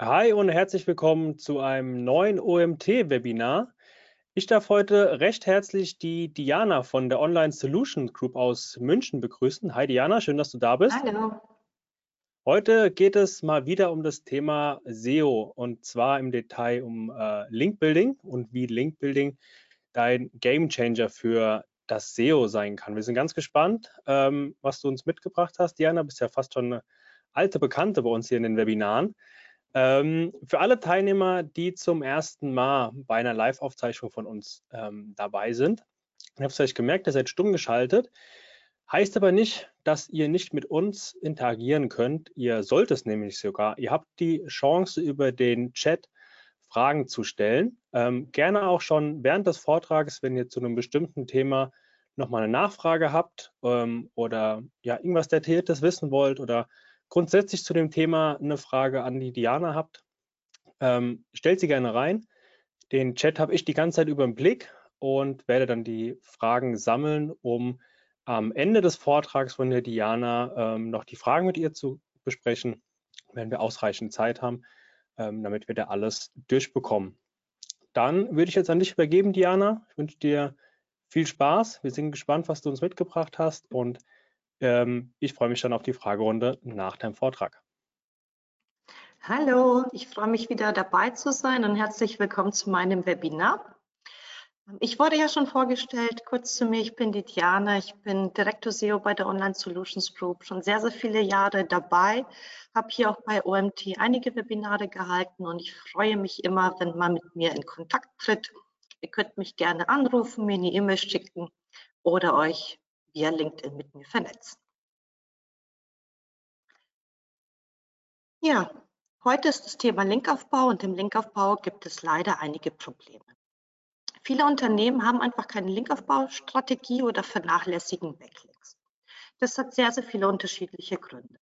Hi und herzlich willkommen zu einem neuen OMT-Webinar. Ich darf heute recht herzlich die Diana von der Online Solution Group aus München begrüßen. Hi Diana, schön, dass du da bist. Hallo. Heute geht es mal wieder um das Thema SEO und zwar im Detail um äh, Link Building und wie Link Building dein Game Changer für das SEO sein kann. Wir sind ganz gespannt, ähm, was du uns mitgebracht hast. Diana, bist ja fast schon eine alte Bekannte bei uns hier in den Webinaren. Ähm, für alle Teilnehmer, die zum ersten Mal bei einer Live-Aufzeichnung von uns ähm, dabei sind, ihr habt es vielleicht gemerkt, ihr seid stumm geschaltet, heißt aber nicht, dass ihr nicht mit uns interagieren könnt. Ihr sollt es nämlich sogar. Ihr habt die Chance, über den Chat Fragen zu stellen. Ähm, gerne auch schon während des Vortrages, wenn ihr zu einem bestimmten Thema nochmal eine Nachfrage habt ähm, oder ja, irgendwas Detailliertes wissen wollt oder grundsätzlich zu dem Thema eine Frage an die Diana habt, ähm, stellt sie gerne rein. Den Chat habe ich die ganze Zeit über den Blick und werde dann die Fragen sammeln, um am Ende des Vortrags von der Diana ähm, noch die Fragen mit ihr zu besprechen, wenn wir ausreichend Zeit haben, ähm, damit wir da alles durchbekommen. Dann würde ich jetzt an dich übergeben, Diana. Ich wünsche dir viel Spaß. Wir sind gespannt, was du uns mitgebracht hast und ähm, ich freue mich dann auf die Fragerunde nach deinem Vortrag. Hallo, ich freue mich wieder dabei zu sein und herzlich willkommen zu meinem Webinar. Ich wurde ja schon vorgestellt, kurz zu mir, ich bin die Diana, ich bin Direktor SEO bei der Online Solutions Group, schon sehr, sehr viele Jahre dabei, habe hier auch bei OMT einige Webinare gehalten und ich freue mich immer, wenn man mit mir in Kontakt tritt. Ihr könnt mich gerne anrufen, mir eine E-Mail schicken oder euch via LinkedIn mit mir vernetzen. Ja, heute ist das Thema Linkaufbau und im Linkaufbau gibt es leider einige Probleme. Viele Unternehmen haben einfach keine Linkaufbaustrategie oder vernachlässigen Backlinks. Das hat sehr, sehr viele unterschiedliche Gründe.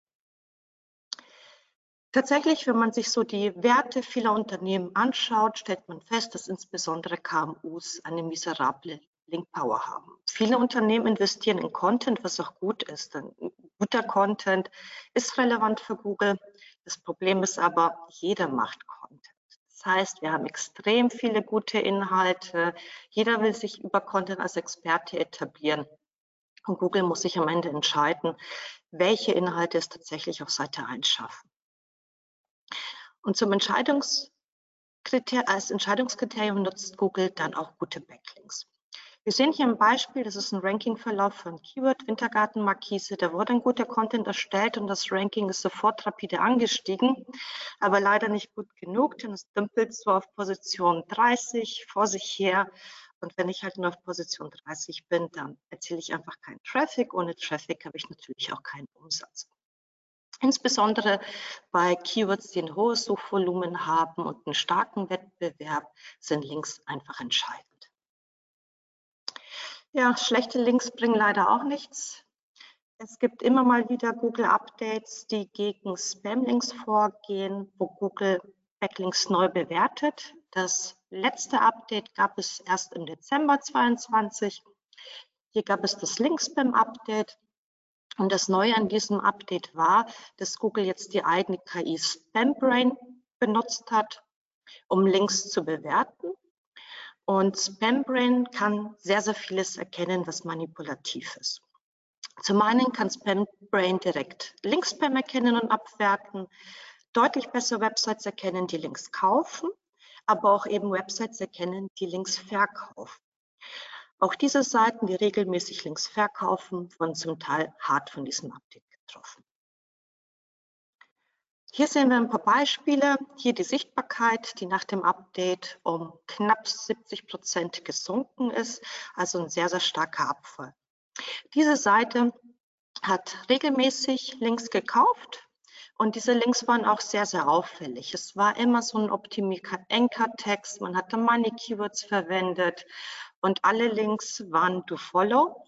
Tatsächlich, wenn man sich so die Werte vieler Unternehmen anschaut, stellt man fest, dass insbesondere KMUs eine miserable Link Power haben. Viele Unternehmen investieren in Content, was auch gut ist. Denn guter Content ist relevant für Google. Das Problem ist aber, jeder macht Content. Das heißt, wir haben extrem viele gute Inhalte. Jeder will sich über Content als Experte etablieren. Und Google muss sich am Ende entscheiden, welche Inhalte es tatsächlich auf Seite 1 schaffen. Und zum Entscheidungskriterium, als Entscheidungskriterium nutzt Google dann auch gute Backlinks. Wir sehen hier ein Beispiel, das ist ein Rankingverlauf von Keyword Wintergartenmarkise. Da wurde ein guter Content erstellt und das Ranking ist sofort rapide angestiegen, aber leider nicht gut genug, denn es dümpelt so auf Position 30 vor sich her. Und wenn ich halt nur auf Position 30 bin, dann erziele ich einfach keinen Traffic. Ohne Traffic habe ich natürlich auch keinen Umsatz. Insbesondere bei Keywords, die ein hohes Suchvolumen haben und einen starken Wettbewerb, sind Links einfach entscheidend. Ja, schlechte Links bringen leider auch nichts. Es gibt immer mal wieder Google-Updates, die gegen Spam-Links vorgehen, wo Google Backlinks neu bewertet. Das letzte Update gab es erst im Dezember 2022. Hier gab es das Link-Spam-Update. Und das Neue an diesem Update war, dass Google jetzt die eigene KI SpamBrain benutzt hat, um Links zu bewerten. Und Spambrain kann sehr, sehr vieles erkennen, was manipulativ ist. Zum einen kann Spambrain direkt Linkspam erkennen und abwerten, deutlich besser Websites erkennen, die Links kaufen, aber auch eben Websites erkennen, die Links verkaufen. Auch diese Seiten, die regelmäßig Links verkaufen, wurden zum Teil hart von diesem Update getroffen. Hier sehen wir ein paar Beispiele. Hier die Sichtbarkeit, die nach dem Update um knapp 70 Prozent gesunken ist, also ein sehr, sehr starker Abfall. Diese Seite hat regelmäßig Links gekauft und diese Links waren auch sehr, sehr auffällig. Es war immer so ein optimierter Anchor-Text, man hatte Money Keywords verwendet und alle Links waren to follow.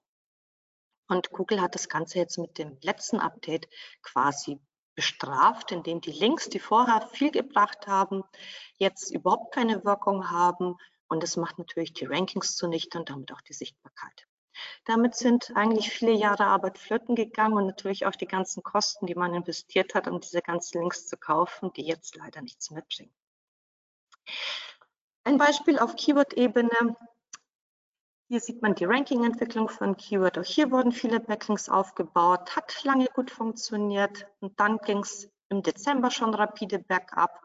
Und Google hat das Ganze jetzt mit dem letzten Update quasi bestraft, indem die Links, die vorher viel gebracht haben, jetzt überhaupt keine Wirkung haben. Und das macht natürlich die Rankings zunichte und damit auch die Sichtbarkeit. Damit sind eigentlich viele Jahre Arbeit flöten gegangen und natürlich auch die ganzen Kosten, die man investiert hat, um diese ganzen Links zu kaufen, die jetzt leider nichts mehr bringen. Ein Beispiel auf Keyword-Ebene. Hier sieht man die Ranking-Entwicklung von Keyword. Auch hier wurden viele Backlinks aufgebaut, hat lange gut funktioniert und dann ging es im Dezember schon rapide bergab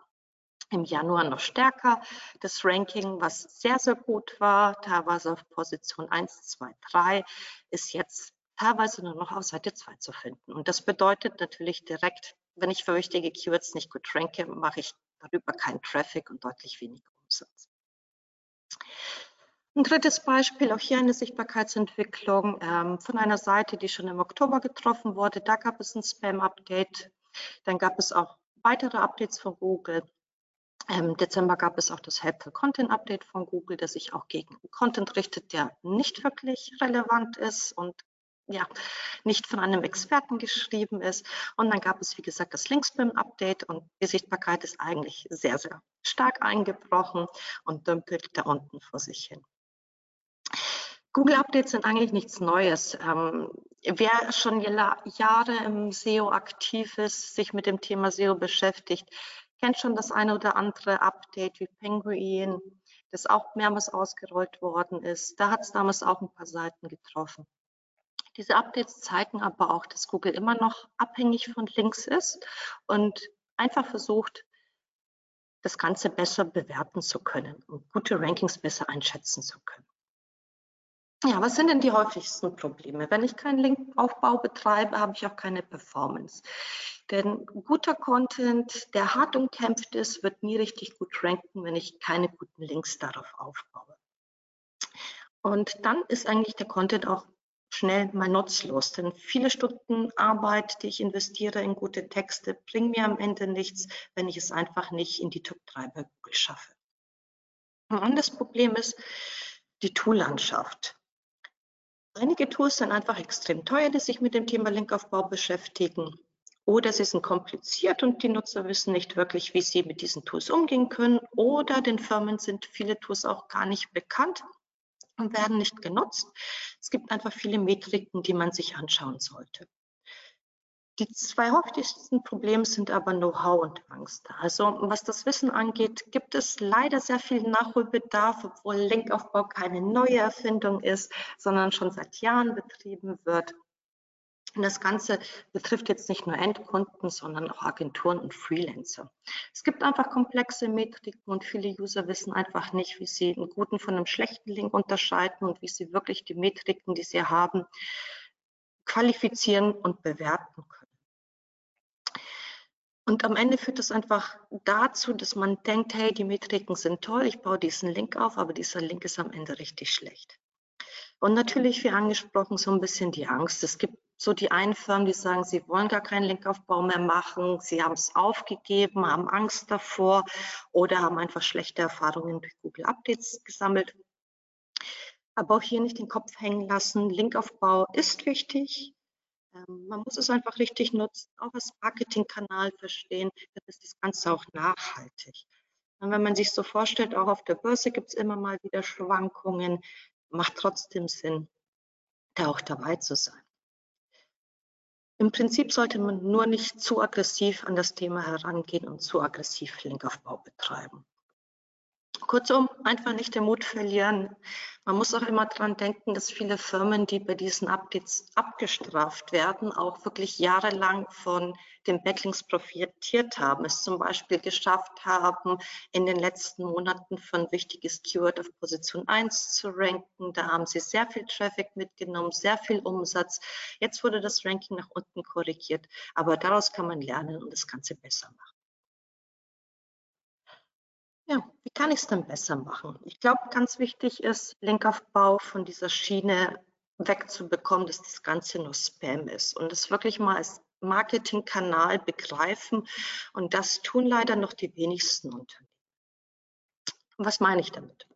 im Januar noch stärker. Das Ranking, was sehr, sehr gut war, teilweise auf Position 1, 2, 3, ist jetzt teilweise nur noch auf Seite 2 zu finden. Und das bedeutet natürlich direkt, wenn ich für wichtige Keywords nicht gut ranke, mache ich darüber keinen Traffic und deutlich weniger Umsatz. Ein drittes Beispiel, auch hier eine Sichtbarkeitsentwicklung ähm, von einer Seite, die schon im Oktober getroffen wurde. Da gab es ein Spam-Update. Dann gab es auch weitere Updates von Google. Im Dezember gab es auch das Helpful Content Update von Google, das sich auch gegen Content richtet, der nicht wirklich relevant ist und ja, nicht von einem Experten geschrieben ist. Und dann gab es, wie gesagt, das Linkspam-Update und die Sichtbarkeit ist eigentlich sehr, sehr stark eingebrochen und dümpelt da unten vor sich hin. Google-Updates sind eigentlich nichts Neues. Ähm, wer schon Jahre im SEO aktiv ist, sich mit dem Thema SEO beschäftigt, kennt schon das eine oder andere Update wie Penguin, das auch mehrmals ausgerollt worden ist. Da hat es damals auch ein paar Seiten getroffen. Diese Updates zeigen aber auch, dass Google immer noch abhängig von Links ist und einfach versucht, das Ganze besser bewerten zu können und gute Rankings besser einschätzen zu können. Ja, was sind denn die häufigsten Probleme? Wenn ich keinen Linkaufbau betreibe, habe ich auch keine Performance. Denn guter Content, der hart umkämpft ist, wird nie richtig gut ranken, wenn ich keine guten Links darauf aufbaue. Und dann ist eigentlich der Content auch schnell mal nutzlos, denn viele Stunden Arbeit, die ich investiere in gute Texte, bringen mir am Ende nichts, wenn ich es einfach nicht in die Top 3 bei Google schaffe. Ein anderes Problem ist die Tool-Landschaft. Einige Tools sind einfach extrem teuer, die sich mit dem Thema Linkaufbau beschäftigen. Oder sie sind kompliziert und die Nutzer wissen nicht wirklich, wie sie mit diesen Tools umgehen können. Oder den Firmen sind viele Tools auch gar nicht bekannt und werden nicht genutzt. Es gibt einfach viele Metriken, die man sich anschauen sollte. Die zwei häufigsten Probleme sind aber Know-how und Angst. Also was das Wissen angeht, gibt es leider sehr viel Nachholbedarf, obwohl Linkaufbau keine neue Erfindung ist, sondern schon seit Jahren betrieben wird. Und das Ganze betrifft jetzt nicht nur Endkunden, sondern auch Agenturen und Freelancer. Es gibt einfach komplexe Metriken und viele User wissen einfach nicht, wie sie einen guten von einem schlechten Link unterscheiden und wie sie wirklich die Metriken, die sie haben, qualifizieren und bewerten können. Und am Ende führt es einfach dazu, dass man denkt, hey, die Metriken sind toll, ich baue diesen Link auf, aber dieser Link ist am Ende richtig schlecht. Und natürlich, wie angesprochen, so ein bisschen die Angst. Es gibt so die einen Firmen, die sagen, sie wollen gar keinen Linkaufbau mehr machen, sie haben es aufgegeben, haben Angst davor oder haben einfach schlechte Erfahrungen durch Google Updates gesammelt. Aber auch hier nicht den Kopf hängen lassen. Linkaufbau ist wichtig, man muss es einfach richtig nutzen, auch als Marketingkanal verstehen, dann ist das Ganze auch nachhaltig. Und wenn man sich so vorstellt, auch auf der Börse gibt es immer mal wieder Schwankungen, macht trotzdem Sinn, da auch dabei zu sein. Im Prinzip sollte man nur nicht zu aggressiv an das Thema herangehen und zu aggressiv Linkaufbau betreiben. Kurzum, einfach nicht den Mut verlieren. Man muss auch immer daran denken, dass viele Firmen, die bei diesen Updates abgestraft werden, auch wirklich jahrelang von den Backlinks profitiert haben. Es zum Beispiel geschafft haben, in den letzten Monaten von wichtiges Keyword auf Position 1 zu ranken. Da haben sie sehr viel Traffic mitgenommen, sehr viel Umsatz. Jetzt wurde das Ranking nach unten korrigiert. Aber daraus kann man lernen und das Ganze besser machen. Kann ich es denn besser machen? Ich glaube, ganz wichtig ist, Linkaufbau von dieser Schiene wegzubekommen, dass das Ganze nur Spam ist und es wirklich mal als Marketingkanal begreifen. Und das tun leider noch die wenigsten Unternehmen. Was meine ich damit?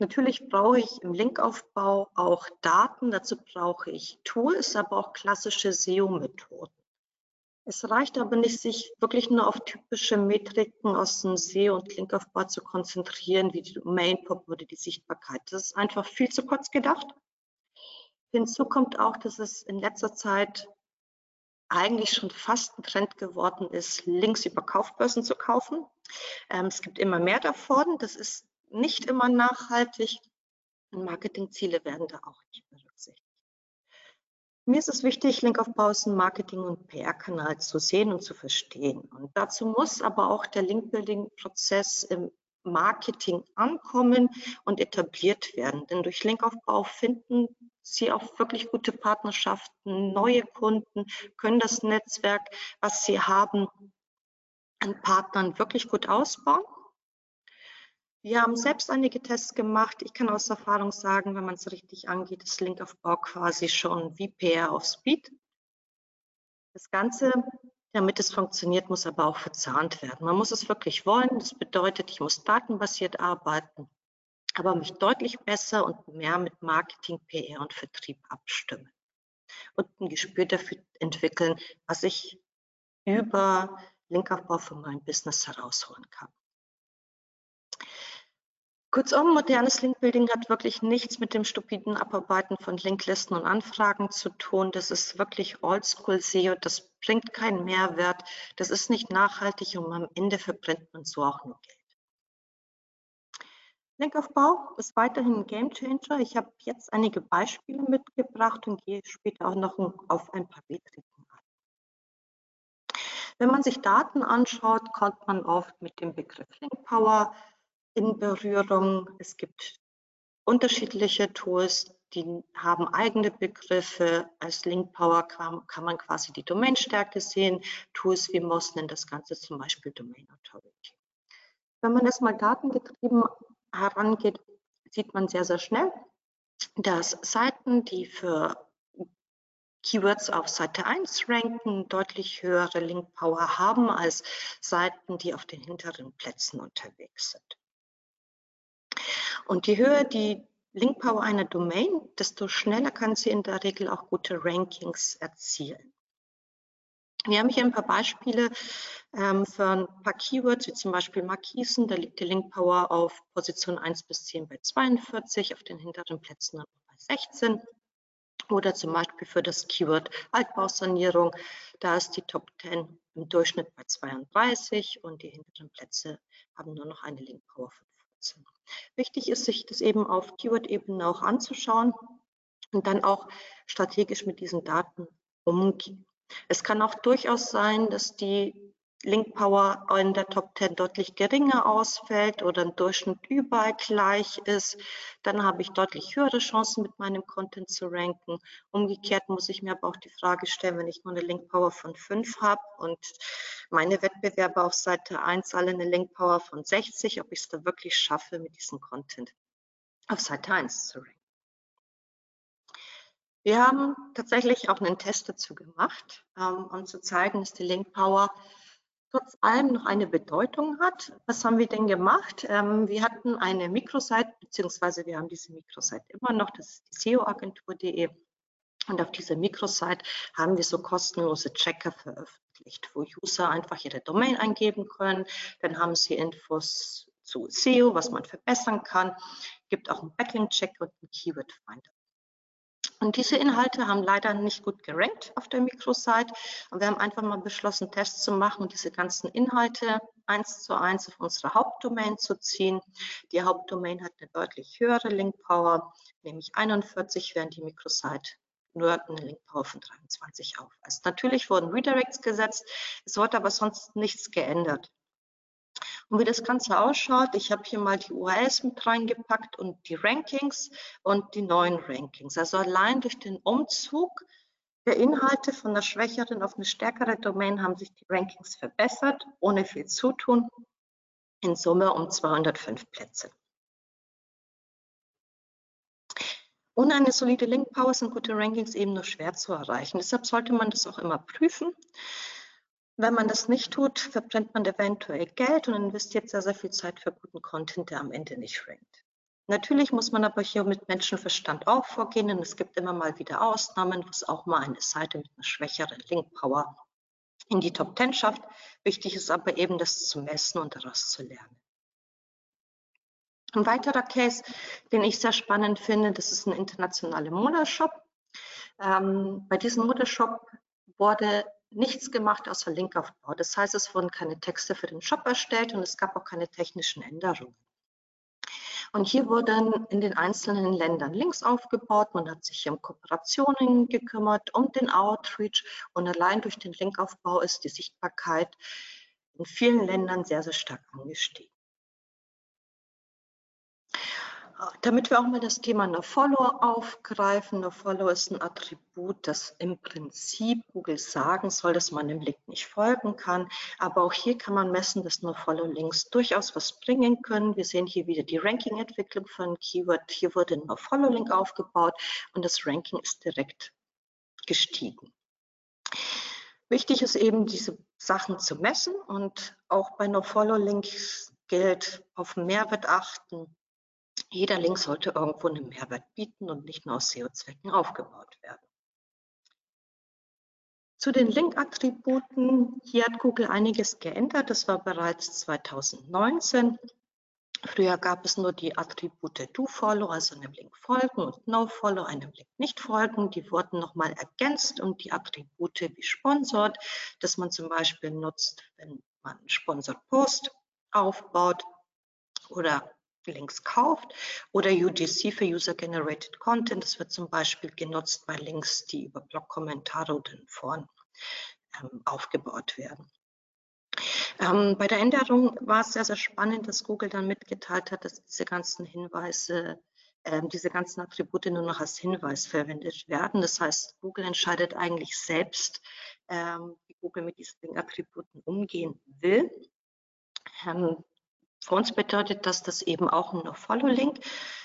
Natürlich brauche ich im Linkaufbau auch Daten, dazu brauche ich Tools, aber auch klassische SEO-Methoden. Es reicht aber nicht, sich wirklich nur auf typische Metriken aus dem SEO und Linkaufbau zu konzentrieren, wie die Domain-Pop oder die Sichtbarkeit. Das ist einfach viel zu kurz gedacht. Hinzu kommt auch, dass es in letzter Zeit eigentlich schon fast ein Trend geworden ist, Links über Kaufbörsen zu kaufen. Ähm, es gibt immer mehr davon. Das ist nicht immer nachhaltig. Marketingziele werden da auch nicht berücksichtigt. Mir ist es wichtig, Linkaufbau ist ein Marketing- und PR-Kanal zu sehen und zu verstehen. Und dazu muss aber auch der Link-Building-Prozess im Marketing ankommen und etabliert werden. Denn durch Linkaufbau finden Sie auch wirklich gute Partnerschaften, neue Kunden, können das Netzwerk, was Sie haben, an Partnern wirklich gut ausbauen. Wir haben selbst einige Tests gemacht. Ich kann aus Erfahrung sagen, wenn man es richtig angeht, ist Linkaufbau quasi schon wie PR auf Speed. Das Ganze damit es funktioniert, muss aber auch verzahnt werden. Man muss es wirklich wollen. Das bedeutet, ich muss datenbasiert arbeiten, aber mich deutlich besser und mehr mit Marketing, PR und Vertrieb abstimmen und ein Gespür dafür entwickeln, was ich über Linkaufbau für mein Business herausholen kann. Kurzum, modernes Linkbuilding hat wirklich nichts mit dem stupiden Abarbeiten von Linklisten und Anfragen zu tun. Das ist wirklich Oldschool SEO. Das bringt keinen Mehrwert. Das ist nicht nachhaltig und am Ende verbrennt man so auch nur Geld. Linkaufbau ist weiterhin ein Gamechanger. Ich habe jetzt einige Beispiele mitgebracht und gehe später auch noch auf ein paar Metriken ein. Wenn man sich Daten anschaut, kommt man oft mit dem Begriff Linkpower in Berührung. Es gibt unterschiedliche Tools, die haben eigene Begriffe. Als Link Power kann, man quasi die Domainstärke sehen. Tools wie Moz nennen das Ganze zum Beispiel Domain Authority. Wenn man das mal datengetrieben herangeht, sieht man sehr, sehr schnell, dass Seiten, die für Keywords auf Seite 1 ranken, deutlich höhere Link Power haben als Seiten, die auf den hinteren Plätzen unterwegs sind. Und je höher die Link Power einer Domain, desto schneller kann sie in der Regel auch gute Rankings erzielen. Wir haben hier ein paar Beispiele ähm, für ein paar Keywords, wie zum Beispiel Markisen. Da liegt die Link Power auf Position 1 bis 10 bei 42, auf den hinteren Plätzen bei 16. Oder zum Beispiel für das Keyword Altbausanierung, da ist die Top 10 im Durchschnitt bei 32 und die hinteren Plätze haben nur noch eine Link Power von 14. Wichtig ist, sich das eben auf Keyword-Ebene auch anzuschauen und dann auch strategisch mit diesen Daten umgehen. Es kann auch durchaus sein, dass die Link Power in der Top 10 deutlich geringer ausfällt oder im Durchschnitt überall gleich ist, dann habe ich deutlich höhere Chancen mit meinem Content zu ranken. Umgekehrt muss ich mir aber auch die Frage stellen, wenn ich nur eine Link Power von 5 habe und meine Wettbewerber auf Seite 1 alle eine Link Power von 60, ob ich es da wirklich schaffe, mit diesem Content auf Seite 1 zu ranken. Wir haben tatsächlich auch einen Test dazu gemacht, ähm, um zu zeigen, dass die Link Power trotz allem noch eine Bedeutung hat. Was haben wir denn gemacht? Ähm, wir hatten eine Mikrosite, beziehungsweise wir haben diese Mikrosite immer noch, das ist die SEO-Agentur.de. Und auf dieser Mikrosite haben wir so kostenlose Checker veröffentlicht, wo User einfach ihre Domain eingeben können. Dann haben sie Infos zu SEO, was man verbessern kann. Gibt auch einen Backlink-Checker und einen Keyword-Finder. Und diese Inhalte haben leider nicht gut gerankt auf der Mikrosite. Und wir haben einfach mal beschlossen, Tests zu machen und diese ganzen Inhalte eins zu eins auf unsere Hauptdomain zu ziehen. Die Hauptdomain hat eine deutlich höhere Linkpower, nämlich 41, während die Mikrosite nur eine Linkpower von 23 aufweist. Natürlich wurden Redirects gesetzt, es wurde aber sonst nichts geändert. Und wie das Ganze ausschaut, ich habe hier mal die URLs mit reingepackt und die Rankings und die neuen Rankings. Also allein durch den Umzug der Inhalte von einer schwächeren auf eine stärkere Domain haben sich die Rankings verbessert, ohne viel Zutun, in Summe um 205 Plätze. Ohne eine solide Link Power sind gute Rankings eben nur schwer zu erreichen. Deshalb sollte man das auch immer prüfen. Wenn man das nicht tut, verbrennt man eventuell Geld und investiert sehr, sehr viel Zeit für guten Content, der am Ende nicht rankt. Natürlich muss man aber hier mit Menschenverstand auch vorgehen, denn es gibt immer mal wieder Ausnahmen, was auch mal eine Seite mit einer schwächeren Link-Power in die Top 10 schafft. Wichtig ist aber eben, das zu messen und daraus zu lernen. Ein weiterer Case, den ich sehr spannend finde, das ist ein internationaler Modeshop. Ähm, bei diesem Modelshop wurde nichts gemacht außer Linkaufbau. Das heißt, es wurden keine Texte für den Shop erstellt und es gab auch keine technischen Änderungen. Und hier wurden in den einzelnen Ländern Links aufgebaut. Man hat sich um Kooperationen gekümmert, um den Outreach. Und allein durch den Linkaufbau ist die Sichtbarkeit in vielen Ländern sehr, sehr stark angestiegen. Damit wir auch mal das Thema NoFollow aufgreifen. NoFollow ist ein Attribut, das im Prinzip Google sagen soll, dass man dem Link nicht folgen kann. Aber auch hier kann man messen, dass NoFollow-Links durchaus was bringen können. Wir sehen hier wieder die Ranking-Entwicklung von Keyword. Hier wurde ein NoFollow-Link aufgebaut und das Ranking ist direkt gestiegen. Wichtig ist eben, diese Sachen zu messen und auch bei NoFollow-Links gilt auf Mehrwert achten jeder Link sollte irgendwo einen Mehrwert bieten und nicht nur aus SEO-Zwecken aufgebaut werden. Zu den Link-Attributen, hier hat Google einiges geändert. Das war bereits 2019. Früher gab es nur die Attribute DoFollow, also einem Link folgen und NoFollow, einem Link nicht folgen. Die wurden nochmal ergänzt um die Attribute wie Sponsored, das man zum Beispiel nutzt, wenn man Sponsored Post aufbaut oder Links kauft oder UGC für User Generated Content. Das wird zum Beispiel genutzt bei Links, die über Blog-Kommentare oder in Foren ähm, aufgebaut werden. Ähm, bei der Änderung war es sehr, sehr spannend, dass Google dann mitgeteilt hat, dass diese ganzen Hinweise, äh, diese ganzen Attribute nur noch als Hinweis verwendet werden. Das heißt, Google entscheidet eigentlich selbst, ähm, wie Google mit diesen Attributen umgehen will. Ähm, für uns bedeutet das, dass eben auch ein No-Follow-Link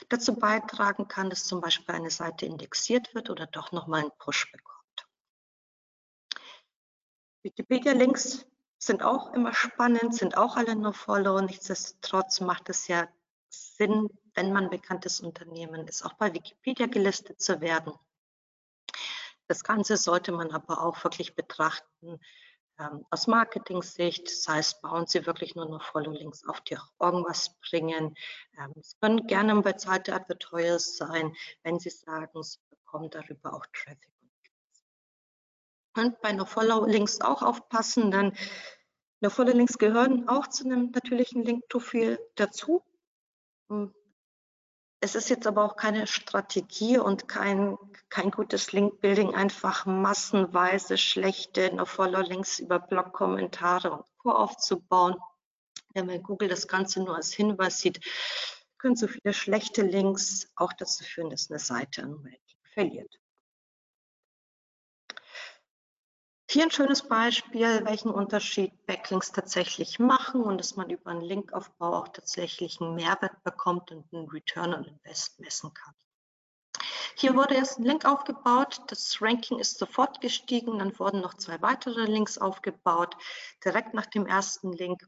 dazu beitragen kann, dass zum Beispiel eine Seite indexiert wird oder doch nochmal einen Push bekommt. Wikipedia-Links sind auch immer spannend, sind auch alle No-Follow. Nichtsdestotrotz macht es ja Sinn, wenn man bekanntes Unternehmen ist, auch bei Wikipedia gelistet zu werden. Das Ganze sollte man aber auch wirklich betrachten, ähm, aus Marketing-Sicht. Das heißt, bauen Sie wirklich nur noch Follow-Links auf, die auch irgendwas bringen. Ähm, es können gerne bezahlte Advertorials sein, wenn Sie sagen, Sie bekommen darüber auch Traffic. Und bei No-Follow-Links auch aufpassen, denn No-Follow-Links gehören auch zu einem natürlichen Link-Profil dazu. Hm, es ist jetzt aber auch keine Strategie und kein, kein gutes Link-Building, einfach massenweise schlechte No-Follow-Links über Blog-Kommentare und Co. aufzubauen. Wenn Google das Ganze nur als Hinweis sieht, können so viele schlechte Links auch dazu führen, dass eine Seite an Ranking verliert. Hier ein schönes Beispiel, welchen Unterschied Backlinks tatsächlich machen und dass man über einen Linkaufbau auch tatsächlich einen Mehrwert bekommt und einen Return on Invest messen kann. Hier wurde erst ein Link aufgebaut, das Ranking ist sofort gestiegen, dann wurden noch zwei weitere Links aufgebaut. Direkt nach dem ersten Link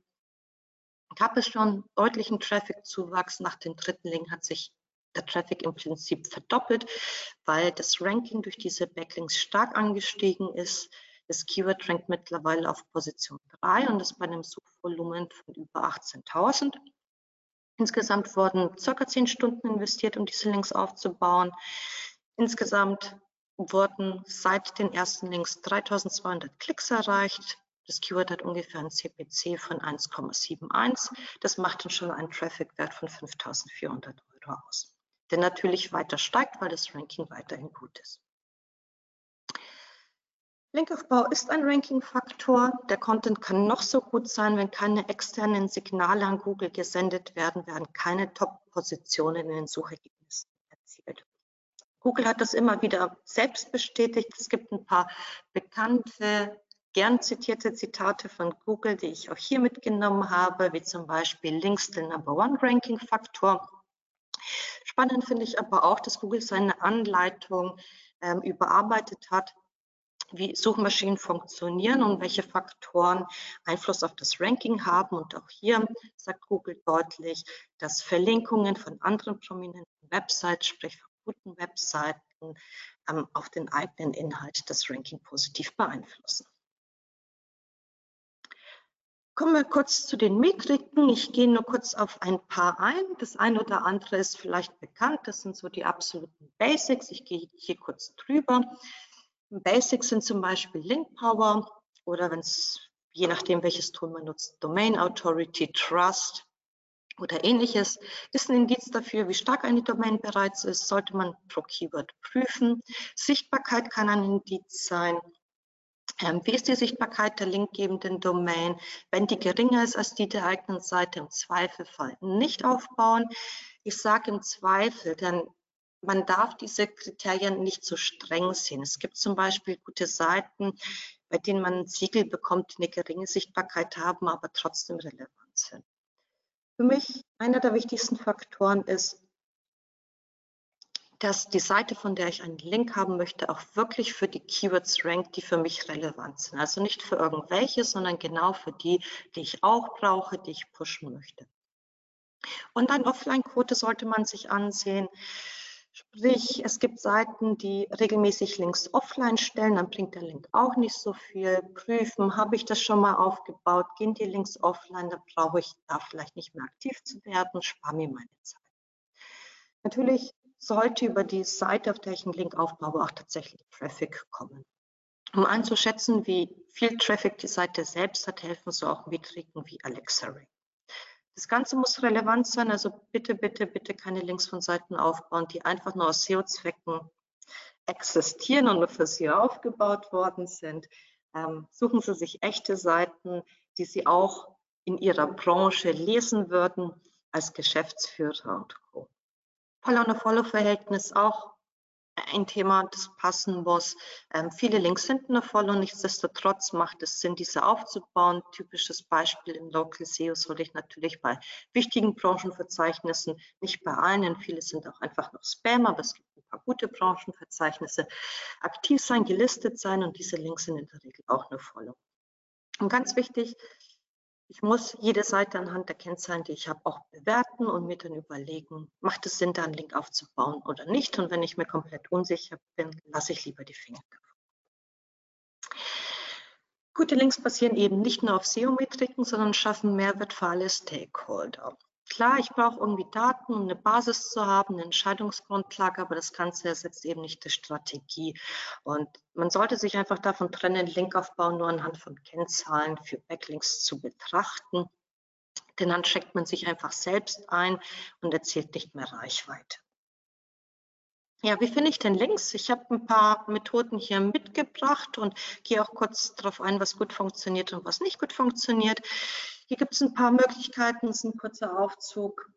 gab es schon deutlichen Traffic-Zuwachs. Nach dem dritten Link hat sich der Traffic im Prinzip verdoppelt, weil das Ranking durch diese Backlinks stark angestiegen ist. Das Keyword rankt mittlerweile auf Position 3 und ist bei einem Suchvolumen von über 18.000. Insgesamt wurden ca. 10 Stunden investiert, um diese Links aufzubauen. Insgesamt wurden seit den ersten Links 3200 Klicks erreicht. Das Keyword hat ungefähr ein CPC von 1,71. Das macht dann schon einen Traffic-Wert von 5400 Euro aus. Der natürlich weiter steigt, weil das Ranking weiterhin gut ist. Linkaufbau ist ein Ranking-Faktor. Der Content kann noch so gut sein, wenn keine externen Signale an Google gesendet werden, werden keine Top-Positionen in den Suchergebnissen erzielt. Google hat das immer wieder selbst bestätigt. Es gibt ein paar bekannte, gern zitierte Zitate von Google, die ich auch hier mitgenommen habe, wie zum Beispiel Links, den Number One Ranking Faktor. Spannend finde ich aber auch, dass Google seine Anleitung ähm, überarbeitet hat, wie Suchmaschinen funktionieren und welche Faktoren Einfluss auf das Ranking haben. Und auch hier sagt Google deutlich, dass Verlinkungen von anderen prominenten Websites, sprich von guten Webseiten, ähm, auf den eigenen Inhalt das Ranking positiv beeinflussen. Kommen wir kurz zu den Metriken. Ich gehe nur kurz auf ein paar ein. Das eine oder andere ist vielleicht bekannt. Das sind so die absoluten Basics. Ich gehe hier kurz drüber. Basics sind zum Beispiel Link Power oder wenn es, je nachdem welches Tool man nutzt, Domain Authority, Trust oder ähnliches, ist ein Indiz dafür, wie stark eine Domain bereits ist, sollte man pro Keyword prüfen. Sichtbarkeit kann ein Indiz sein. Ähm, wie ist die Sichtbarkeit der linkgebenden Domain? Wenn die geringer ist als die der eigenen Seite, im Zweifelfall nicht aufbauen. Ich sage im Zweifel, denn man darf diese Kriterien nicht so streng sehen. Es gibt zum Beispiel gute Seiten, bei denen man ein Siegel bekommt, die eine geringe Sichtbarkeit haben, aber trotzdem relevant sind. Für mich einer der wichtigsten Faktoren ist, dass die Seite, von der ich einen Link haben möchte, auch wirklich für die Keywords rankt, die für mich relevant sind. Also nicht für irgendwelche, sondern genau für die, die ich auch brauche, die ich pushen möchte. Und ein Offline-Quote sollte man sich ansehen. Sprich, es gibt Seiten, die regelmäßig Links offline stellen, dann bringt der Link auch nicht so viel. Prüfen, habe ich das schon mal aufgebaut, gehen die Links offline, dann brauche ich da vielleicht nicht mehr aktiv zu werden, spare mir meine Zeit. Natürlich sollte über die Seite, auf der ich einen Link aufbaue, auch tatsächlich Traffic kommen. Um einzuschätzen, wie viel Traffic die Seite selbst hat, helfen so auch Metriken wie Alexa Ring. Das Ganze muss relevant sein, also bitte, bitte, bitte keine Links von Seiten aufbauen, die einfach nur aus SEO-Zwecken existieren und nur für SEO aufgebaut worden sind. Ähm, suchen Sie sich echte Seiten, die Sie auch in Ihrer Branche lesen würden als Geschäftsführer und Co. Follow-no-Follow-Verhältnis auch ein Thema, das passen muss. Ähm, viele Links sind nur Follow, nichtsdestotrotz macht es Sinn, diese aufzubauen. Typisches Beispiel im Local SEO soll ich natürlich bei wichtigen Branchenverzeichnissen, nicht bei allen, viele sind auch einfach noch Spam, aber es gibt ein paar gute Branchenverzeichnisse, aktiv sein, gelistet sein und diese Links sind in der Regel auch nur Follow. Und ganz wichtig, ich muss jede Seite anhand der Kennzahlen, die ich habe, auch bewerten und mir dann überlegen, macht es Sinn, da einen Link aufzubauen oder nicht. Und wenn ich mir komplett unsicher bin, lasse ich lieber die Finger davon. Gute Links basieren eben nicht nur auf SEO-Metriken, sondern schaffen Mehrwert für alle Stakeholder. Klar, ich brauche irgendwie Daten, um eine Basis zu haben, eine Entscheidungsgrundlage, aber das Ganze ersetzt eben nicht die Strategie. Und man sollte sich einfach davon trennen, Linkaufbau nur anhand von Kennzahlen für Backlinks zu betrachten. Denn dann checkt man sich einfach selbst ein und erzielt nicht mehr Reichweite. Ja, wie finde ich denn Links? Ich habe ein paar Methoden hier mitgebracht und gehe auch kurz darauf ein, was gut funktioniert und was nicht gut funktioniert. Hier gibt es ein paar Möglichkeiten, das ist ein kurzer Aufzug.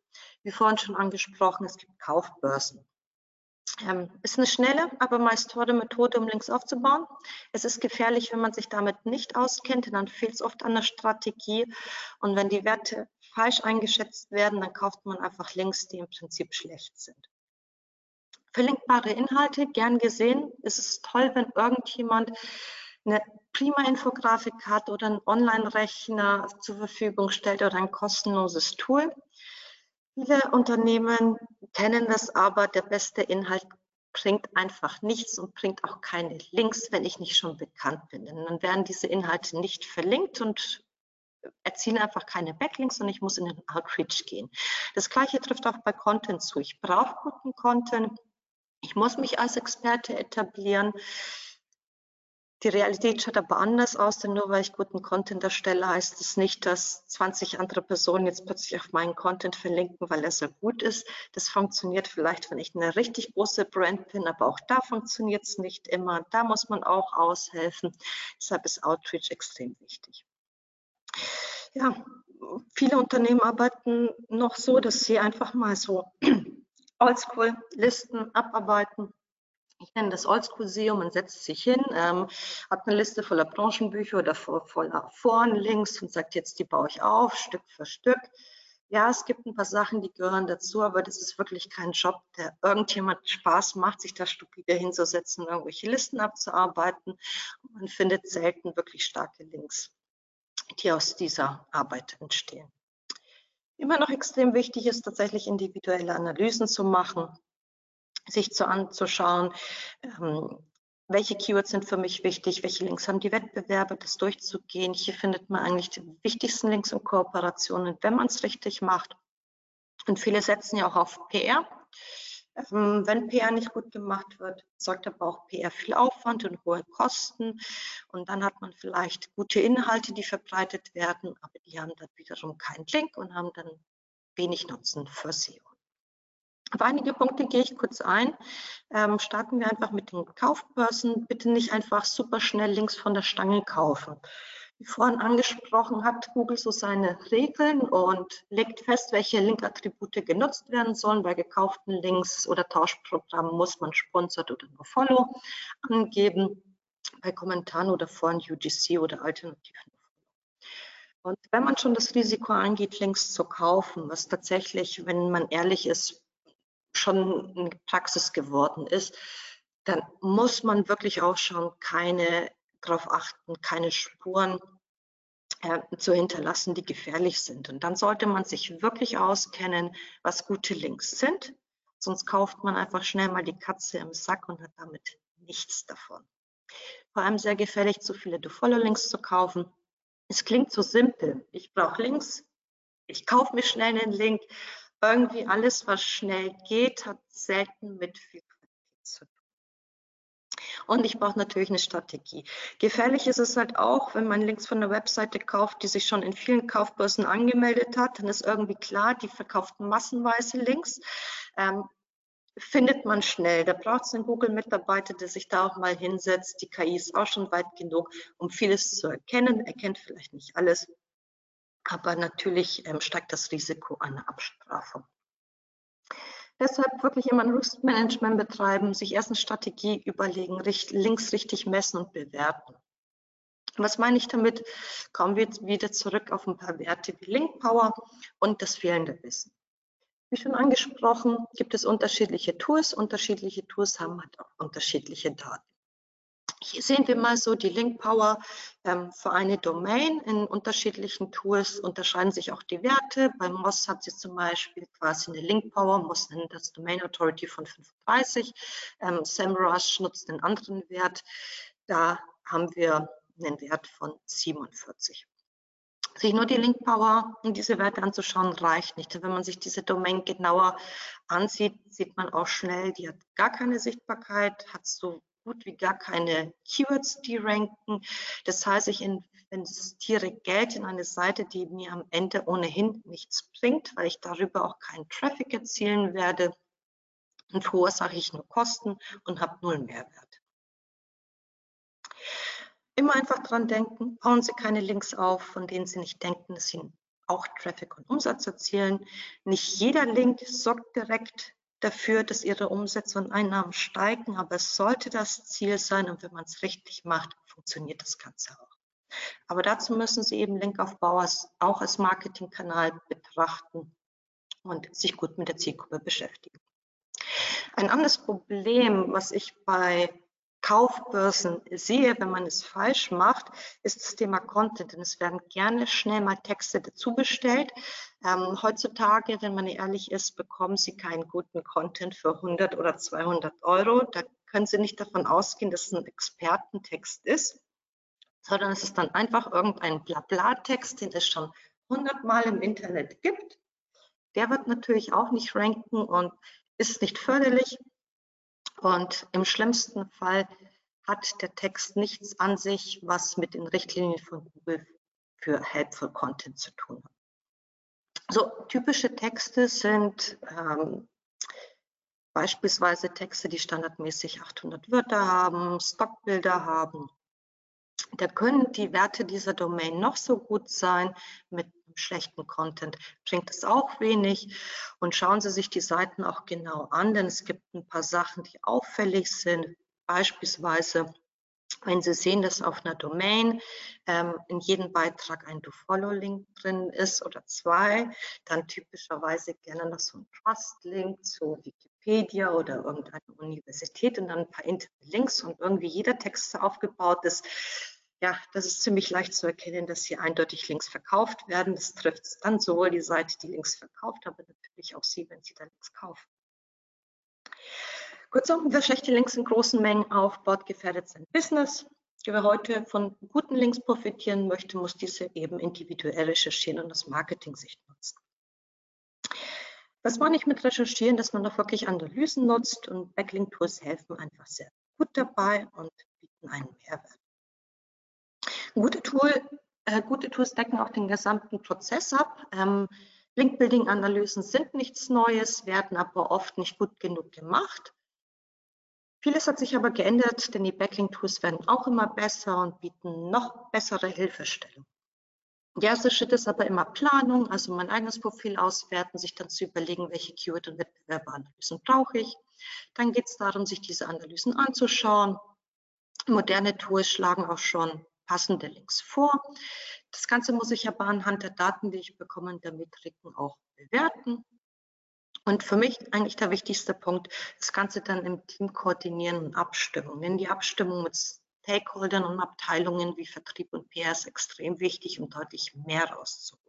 Wie vorhin schon angesprochen, es gibt Kaufbörsen. Ähm, ist eine schnelle, aber meist teure Methode, um Links aufzubauen. Es ist gefährlich, wenn man sich damit nicht auskennt, denn dann fehlt es oft an der Strategie. Und wenn die Werte falsch eingeschätzt werden, dann kauft man einfach Links, die im Prinzip schlecht sind. Verlinkbare Inhalte, gern gesehen. Es ist toll, wenn irgendjemand eine prima Infografik hat oder einen Online-Rechner zur Verfügung stellt oder ein kostenloses Tool. Viele Unternehmen kennen das aber, der beste Inhalt bringt einfach nichts und bringt auch keine Links, wenn ich nicht schon bekannt bin. Denn dann werden diese Inhalte nicht verlinkt und erzielen einfach keine Backlinks und ich muss in den Outreach gehen. Das gleiche trifft auch bei Content zu. Ich brauche guten Content. Ich muss mich als Experte etablieren. Die Realität schaut aber anders aus, denn nur weil ich guten Content erstelle, heißt es nicht, dass 20 andere Personen jetzt plötzlich auf meinen Content verlinken, weil er so gut ist. Das funktioniert vielleicht, wenn ich eine richtig große Brand bin, aber auch da funktioniert es nicht immer. Da muss man auch aushelfen. Deshalb ist Outreach extrem wichtig. Ja, viele Unternehmen arbeiten noch so, dass sie einfach mal so Oldschool-Listen abarbeiten ich nenne das Oldschool-SEO, man setzt sich hin, ähm, hat eine Liste voller Branchenbücher oder voller Forenlinks und sagt jetzt, die baue ich auf, Stück für Stück. Ja, es gibt ein paar Sachen, die gehören dazu, aber das ist wirklich kein Job, der irgendjemand Spaß macht, sich da stupide hinzusetzen, irgendwelche Listen abzuarbeiten. Man findet selten wirklich starke Links, die aus dieser Arbeit entstehen. Immer noch extrem wichtig ist tatsächlich individuelle Analysen zu machen sich zu anzuschauen, ähm, welche Keywords sind für mich wichtig, welche Links haben die Wettbewerbe, das durchzugehen. Hier findet man eigentlich die wichtigsten Links und Kooperationen, wenn man es richtig macht. Und viele setzen ja auch auf PR. Ähm, wenn PR nicht gut gemacht wird, sorgt aber auch PR viel Aufwand und hohe Kosten. Und dann hat man vielleicht gute Inhalte, die verbreitet werden, aber die haben dann wiederum keinen Link und haben dann wenig Nutzen für SEO. Auf einige Punkte gehe ich kurz ein. Ähm, starten wir einfach mit den Kaufbörsen. Bitte nicht einfach super schnell Links von der Stange kaufen. Wie vorhin angesprochen, hat Google so seine Regeln und legt fest, welche Link-Attribute genutzt werden sollen. Bei gekauften Links oder Tauschprogrammen muss man Sponsored oder nur Follow angeben. Bei Kommentaren oder Foren UGC oder Alternativen. Und wenn man schon das Risiko eingeht, Links zu kaufen, was tatsächlich, wenn man ehrlich ist, schon eine Praxis geworden ist, dann muss man wirklich auch schon keine darauf achten, keine Spuren äh, zu hinterlassen, die gefährlich sind. Und dann sollte man sich wirklich auskennen, was gute Links sind. Sonst kauft man einfach schnell mal die Katze im Sack und hat damit nichts davon. Vor allem sehr gefährlich, zu viele Do-Follow-Links zu kaufen. Es klingt so simpel. Ich brauche Links, ich kaufe mir schnell einen Link. Irgendwie alles, was schnell geht, hat selten mit viel zu tun. Und ich brauche natürlich eine Strategie. Gefährlich ist es halt auch, wenn man Links von einer Webseite kauft, die sich schon in vielen Kaufbörsen angemeldet hat, dann ist irgendwie klar, die verkauft massenweise Links. Ähm, findet man schnell. Da braucht es einen Google-Mitarbeiter, der sich da auch mal hinsetzt. Die KI ist auch schon weit genug, um vieles zu erkennen. Er kennt vielleicht nicht alles, aber natürlich ähm, steigt das Risiko einer Abstrafung. Deshalb wirklich immer ein Risk-Management betreiben, sich erst eine Strategie überlegen, links richtig messen und bewerten. Was meine ich damit? Kommen wir jetzt wieder zurück auf ein paar Werte wie Link Power und das fehlende Wissen. Wie schon angesprochen, gibt es unterschiedliche Tools. Unterschiedliche Tools haben halt auch unterschiedliche Daten. Hier sehen wir mal so die Link Power ähm, für eine Domain. In unterschiedlichen Tools unterscheiden sich auch die Werte. Bei Moz hat sie zum Beispiel quasi eine Link Power, Moz nennt das Domain Authority von 35. Ähm, SEMrush nutzt einen anderen Wert. Da haben wir einen Wert von 47. Sich nur die Link Power und diese Werte anzuschauen, reicht nicht. Wenn man sich diese Domain genauer ansieht, sieht man auch schnell, die hat gar keine Sichtbarkeit, hat so gut wie gar keine Keywords, die ranken. Das heißt, ich investiere Geld in eine Seite, die mir am Ende ohnehin nichts bringt, weil ich darüber auch keinen Traffic erzielen werde. Und verursache ich nur Kosten und habe null Mehrwert. Immer einfach dran denken, bauen Sie keine Links auf, von denen Sie nicht denken, dass Sie auch Traffic und Umsatz erzielen. Nicht jeder Link sorgt direkt dafür, dass ihre Umsätze und Einnahmen steigen, aber es sollte das Ziel sein und wenn man es richtig macht, funktioniert das Ganze auch. Aber dazu müssen Sie eben Linkaufbau auch als Marketingkanal betrachten und sich gut mit der Zielgruppe beschäftigen. Ein anderes Problem, was ich bei Kaufbörsen sehe, wenn man es falsch macht, ist das Thema Content. Denn es werden gerne schnell mal Texte dazu bestellt. Ähm, heutzutage, wenn man ehrlich ist, bekommen Sie keinen guten Content für 100 oder 200 Euro. Da können Sie nicht davon ausgehen, dass es ein Expertentext ist, sondern es ist dann einfach irgendein Blabla-Text, den es schon 100 Mal im Internet gibt. Der wird natürlich auch nicht ranken und ist nicht förderlich. Und im schlimmsten Fall hat der Text nichts an sich, was mit den Richtlinien von Google für Helpful Content zu tun hat. So typische Texte sind ähm, beispielsweise Texte, die standardmäßig 800 Wörter haben, Stockbilder haben. Da können die Werte dieser Domain noch so gut sein mit schlechten Content bringt es auch wenig. Und schauen Sie sich die Seiten auch genau an, denn es gibt ein paar Sachen, die auffällig sind. Beispielsweise, wenn Sie sehen, dass auf einer Domain ähm, in jedem Beitrag ein Do-Follow-Link drin ist oder zwei, dann typischerweise gerne noch so ein Trust-Link zu Wikipedia oder irgendeiner Universität und dann ein paar Links und irgendwie jeder Text aufgebaut ist ja, das ist ziemlich leicht zu erkennen, dass hier eindeutig Links verkauft werden. Das trifft dann sowohl die Seite, die Links verkauft, aber natürlich auch Sie, wenn Sie da Links kaufen. Kurzum, wer schlechte Links in großen Mengen aufbaut, gefährdet sein Business. Wer heute von guten Links profitieren möchte, muss diese eben individuell recherchieren und das Marketing sich nutzen. Was meine ich mit Recherchieren, dass man auch wirklich Analysen nutzt und Backlink-Tools helfen einfach sehr gut dabei und bieten einen Mehrwert. Gute, Tool, äh, gute Tools decken auch den gesamten Prozess ab. Ähm, Link-Building-Analysen sind nichts Neues, werden aber oft nicht gut genug gemacht. Vieles hat sich aber geändert, denn die Backlink-Tools werden auch immer besser und bieten noch bessere Hilfestellung. Der erste Schritt ist aber immer Planung, also mein eigenes Profil auswerten, sich dann zu überlegen, welche Keyword- und Wettbewerberanalysen brauche ich. Dann geht es darum, sich diese Analysen anzuschauen. Moderne Tools schlagen auch schon passende Links vor. Das Ganze muss ich aber anhand der Daten, die ich bekomme, der Metriken auch bewerten. Und für mich eigentlich der wichtigste Punkt, das Ganze dann im Team koordinieren und Abstimmung. Denn die Abstimmung mit Stakeholdern und Abteilungen wie Vertrieb und PR ist extrem wichtig, um deutlich mehr rauszuholen.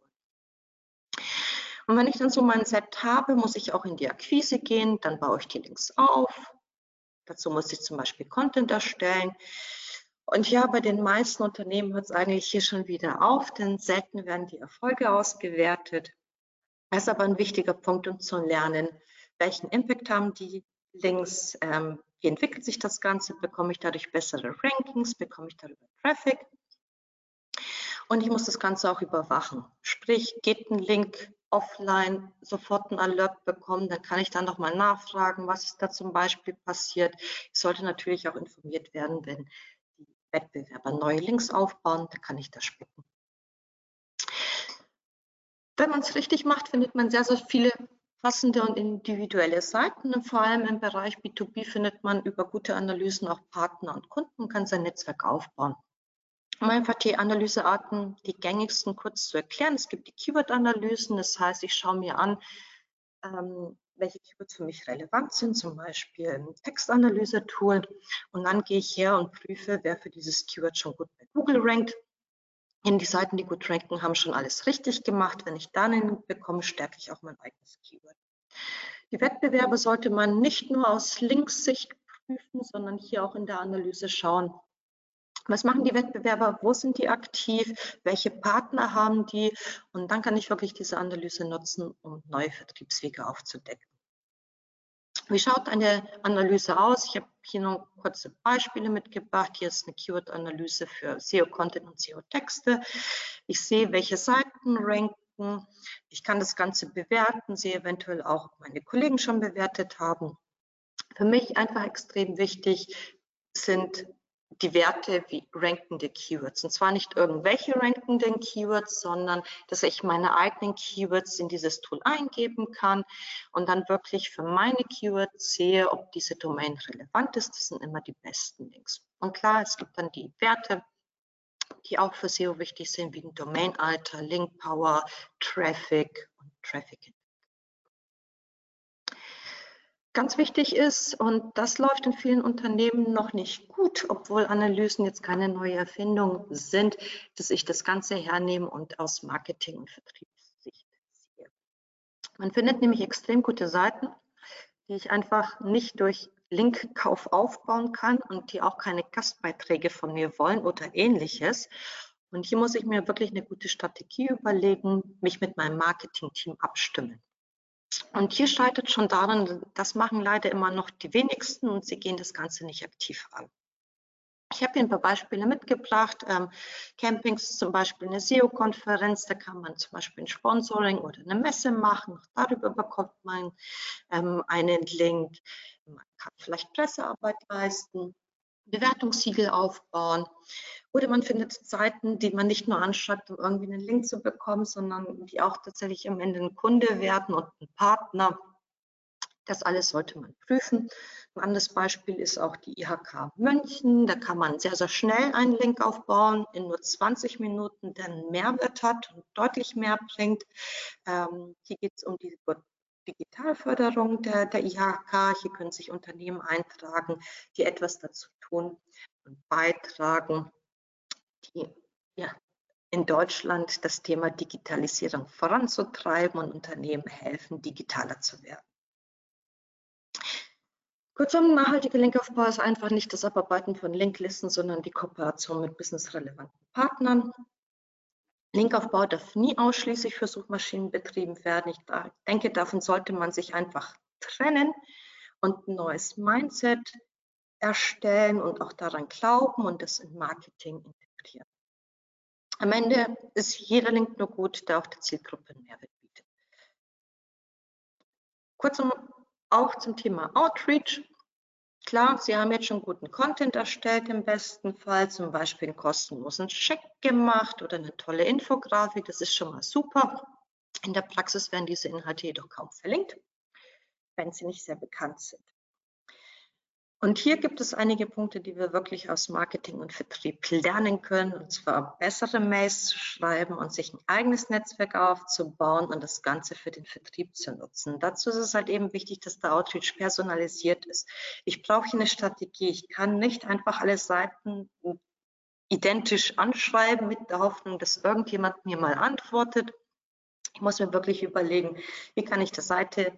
Und wenn ich dann so mein Set habe, muss ich auch in die Akquise gehen, dann baue ich die Links auf. Dazu muss ich zum Beispiel Content erstellen. Und ja, bei den meisten Unternehmen hört es eigentlich hier schon wieder auf, denn selten werden die Erfolge ausgewertet. Das ist aber ein wichtiger Punkt, um zu lernen, welchen Impact haben die Links, ähm, wie entwickelt sich das Ganze, bekomme ich dadurch bessere Rankings, bekomme ich darüber Traffic. Und ich muss das Ganze auch überwachen. Sprich, geht ein Link offline, sofort ein Alert bekommen, dann kann ich dann nochmal nachfragen, was ist da zum Beispiel passiert. Ich sollte natürlich auch informiert werden, wenn Wettbewerber neue Links aufbauen, dann kann ich das spicken. Wenn man es richtig macht, findet man sehr, sehr viele passende und individuelle Seiten. Und vor allem im Bereich B2B findet man über gute Analysen auch Partner und Kunden und kann sein Netzwerk aufbauen. Um einfach die Analysearten, die gängigsten kurz zu erklären. Es gibt die Keyword-Analysen, das heißt, ich schaue mir an, ähm, welche Keywords für mich relevant sind, zum Beispiel ein Textanalyse-Tool. Und dann gehe ich her und prüfe, wer für dieses Keyword schon gut bei Google rankt in die Seiten, die gut ranken, haben schon alles richtig gemacht. Wenn ich dann einen bekomme, stärke ich auch mein eigenes Keyword. Die Wettbewerbe sollte man nicht nur aus Linkssicht prüfen, sondern hier auch in der Analyse schauen, was machen die Wettbewerber, wo sind die aktiv, welche Partner haben die und dann kann ich wirklich diese Analyse nutzen, um neue Vertriebswege aufzudecken. Wie schaut eine Analyse aus? Ich habe hier noch kurze Beispiele mitgebracht. Hier ist eine Keyword-Analyse für SEO-Content und SEO-Texte. Ich sehe, welche Seiten ranken. Ich kann das Ganze bewerten, sehe eventuell auch, ob meine Kollegen schon bewertet haben. Für mich einfach extrem wichtig sind die Werte wie rankende Keywords. Und zwar nicht irgendwelche rankenden Keywords, sondern dass ich meine eigenen Keywords in dieses Tool eingeben kann und dann wirklich für meine Keywords sehe, ob diese Domain relevant ist. Das sind immer die besten Links. Und klar, es gibt dann die Werte, die auch für SEO wichtig sind, wie ein Domainalter, Link Power, Traffic und Traffic ganz wichtig ist, und das läuft in vielen Unternehmen noch nicht gut, obwohl Analysen jetzt keine neue Erfindung sind, dass ich das Ganze hernehme und aus Marketing- und Vertriebssicht sehe. Man findet nämlich extrem gute Seiten, die ich einfach nicht durch Linkkauf aufbauen kann und die auch keine Gastbeiträge von mir wollen oder ähnliches. Und hier muss ich mir wirklich eine gute Strategie überlegen, mich mit meinem Marketing-Team abstimmen. Und hier scheitert schon daran, das machen leider immer noch die wenigsten und sie gehen das Ganze nicht aktiv an. Ich habe hier ein paar Beispiele mitgebracht. Ähm, Campings zum Beispiel eine SEO-Konferenz, da kann man zum Beispiel ein Sponsoring oder eine Messe machen. Darüber bekommt man ähm, einen Link. Man kann vielleicht Pressearbeit leisten. Bewertungssiegel aufbauen. Oder man findet Seiten, die man nicht nur anschreibt, um irgendwie einen Link zu bekommen, sondern die auch tatsächlich am Ende ein Kunde werden und ein Partner. Das alles sollte man prüfen. Ein anderes Beispiel ist auch die IHK München. Da kann man sehr, sehr schnell einen Link aufbauen, in nur 20 Minuten, der einen Mehrwert hat und deutlich mehr bringt. Ähm, hier geht es um die Digitalförderung der, der IHK. Hier können sich Unternehmen eintragen, die etwas dazu tun und beitragen, die ja, in Deutschland das Thema Digitalisierung voranzutreiben und Unternehmen helfen, digitaler zu werden. Kurzum, nachhaltiger Linkaufbau ist einfach nicht das Abarbeiten von Linklisten, sondern die Kooperation mit businessrelevanten Partnern. Linkaufbau darf nie ausschließlich für Suchmaschinen betrieben werden. Ich denke, davon sollte man sich einfach trennen und ein neues Mindset erstellen und auch daran glauben und das in Marketing integrieren. Am Ende ist jeder Link nur gut, der auch der Zielgruppe einen Mehrwert bietet. Kurzum auch zum Thema Outreach. Klar, Sie haben jetzt schon guten Content erstellt im besten Fall, zum Beispiel einen kostenlosen Check gemacht oder eine tolle Infografik, das ist schon mal super. In der Praxis werden diese Inhalte jedoch kaum verlinkt, wenn sie nicht sehr bekannt sind. Und hier gibt es einige Punkte, die wir wirklich aus Marketing und Vertrieb lernen können, und zwar bessere Mails zu schreiben und sich ein eigenes Netzwerk aufzubauen und das Ganze für den Vertrieb zu nutzen. Dazu ist es halt eben wichtig, dass der Outreach personalisiert ist. Ich brauche eine Strategie. Ich kann nicht einfach alle Seiten identisch anschreiben mit der Hoffnung, dass irgendjemand mir mal antwortet. Ich muss mir wirklich überlegen, wie kann ich der Seite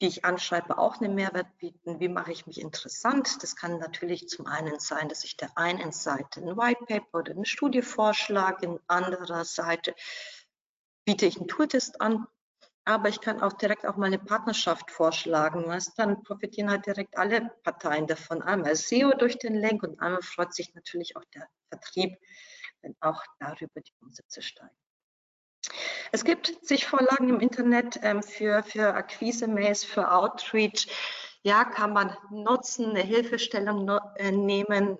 die ich anschreibe, auch einen Mehrwert bieten? Wie mache ich mich interessant? Das kann natürlich zum einen sein, dass ich der einen Seite ein White Paper oder eine Studie vorschlage, in anderer Seite biete ich einen Tooltest an, aber ich kann auch direkt auch mal eine Partnerschaft vorschlagen. Weißt? Dann profitieren halt direkt alle Parteien davon. Einmal SEO durch den Link und einmal freut sich natürlich auch der Vertrieb, wenn auch darüber die Umsätze steigen. Es gibt zig Vorlagen im Internet ähm, für, für Akquise-Mails, für Outreach. Ja, kann man nutzen, eine Hilfestellung no, äh, nehmen,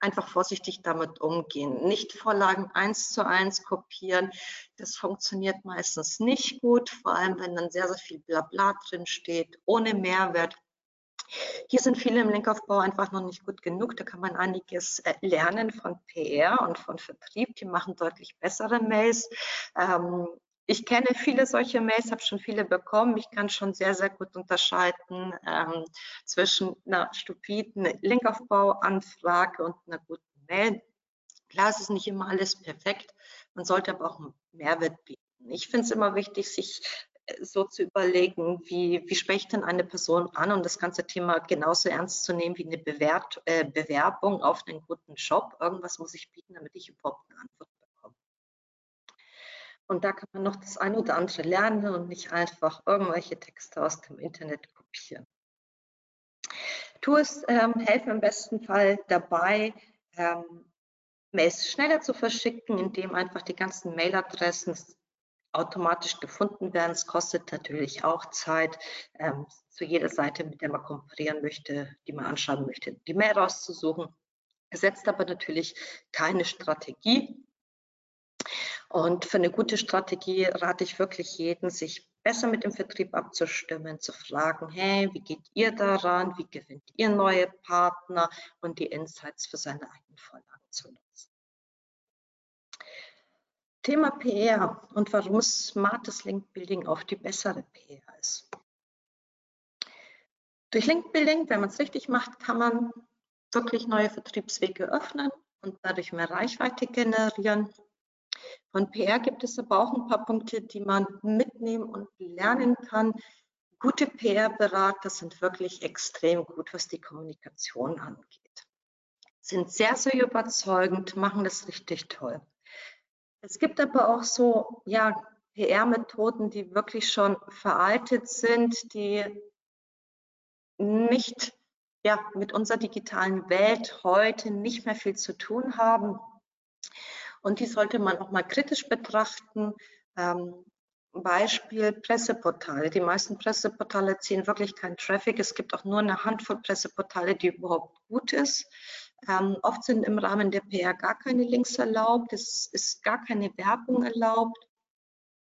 einfach vorsichtig damit umgehen. Nicht Vorlagen eins zu eins kopieren. Das funktioniert meistens nicht gut, vor allem wenn dann sehr, sehr viel Blabla drin steht, ohne Mehrwert. Hier sind viele im Linkaufbau einfach noch nicht gut genug. Da kann man einiges äh, lernen von PR und von Vertrieb. Die machen deutlich bessere Mails. Ähm, ich kenne viele solche Mails, habe schon viele bekommen. Ich kann schon sehr, sehr gut unterscheiden ähm, zwischen einer stupiden Linkaufbau-Anfrage und einer guten Mail. Klar, es ist nicht immer alles perfekt. Man sollte aber auch einen Mehrwert bieten. Ich finde es immer wichtig, sich so zu überlegen, wie, wie spreche ich denn eine Person an und das ganze Thema genauso ernst zu nehmen wie eine Bewert, äh, Bewerbung auf einen guten Job. Irgendwas muss ich bieten, damit ich überhaupt eine Antwort. Und da kann man noch das eine oder andere lernen und nicht einfach irgendwelche Texte aus dem Internet kopieren. Tools ähm, helfen im besten Fall dabei, ähm, Mails schneller zu verschicken, indem einfach die ganzen Mailadressen automatisch gefunden werden. Es kostet natürlich auch Zeit, ähm, zu jeder Seite, mit der man komparieren möchte, die man anschauen möchte, die Mail rauszusuchen. Ersetzt aber natürlich keine Strategie. Und für eine gute Strategie rate ich wirklich jeden, sich besser mit dem Vertrieb abzustimmen, zu fragen, hey, wie geht ihr daran, wie gewinnt ihr neue Partner und die Insights für seine eigenen Vorlagen zu nutzen. Thema PR und warum smartes Linkbuilding auch die bessere PR ist. Durch Linkbuilding, wenn man es richtig macht, kann man wirklich neue Vertriebswege öffnen und dadurch mehr Reichweite generieren. Von PR gibt es aber auch ein paar Punkte, die man mitnehmen und lernen kann. Gute PR-Berater sind wirklich extrem gut, was die Kommunikation angeht. Sind sehr, sehr überzeugend, machen das richtig toll. Es gibt aber auch so ja, PR-Methoden, die wirklich schon veraltet sind, die nicht ja, mit unserer digitalen Welt heute nicht mehr viel zu tun haben. Und die sollte man auch mal kritisch betrachten. Ähm, Beispiel Presseportale. Die meisten Presseportale ziehen wirklich keinen Traffic. Es gibt auch nur eine Handvoll Presseportale, die überhaupt gut ist. Ähm, oft sind im Rahmen der PR gar keine Links erlaubt, es ist gar keine Werbung erlaubt.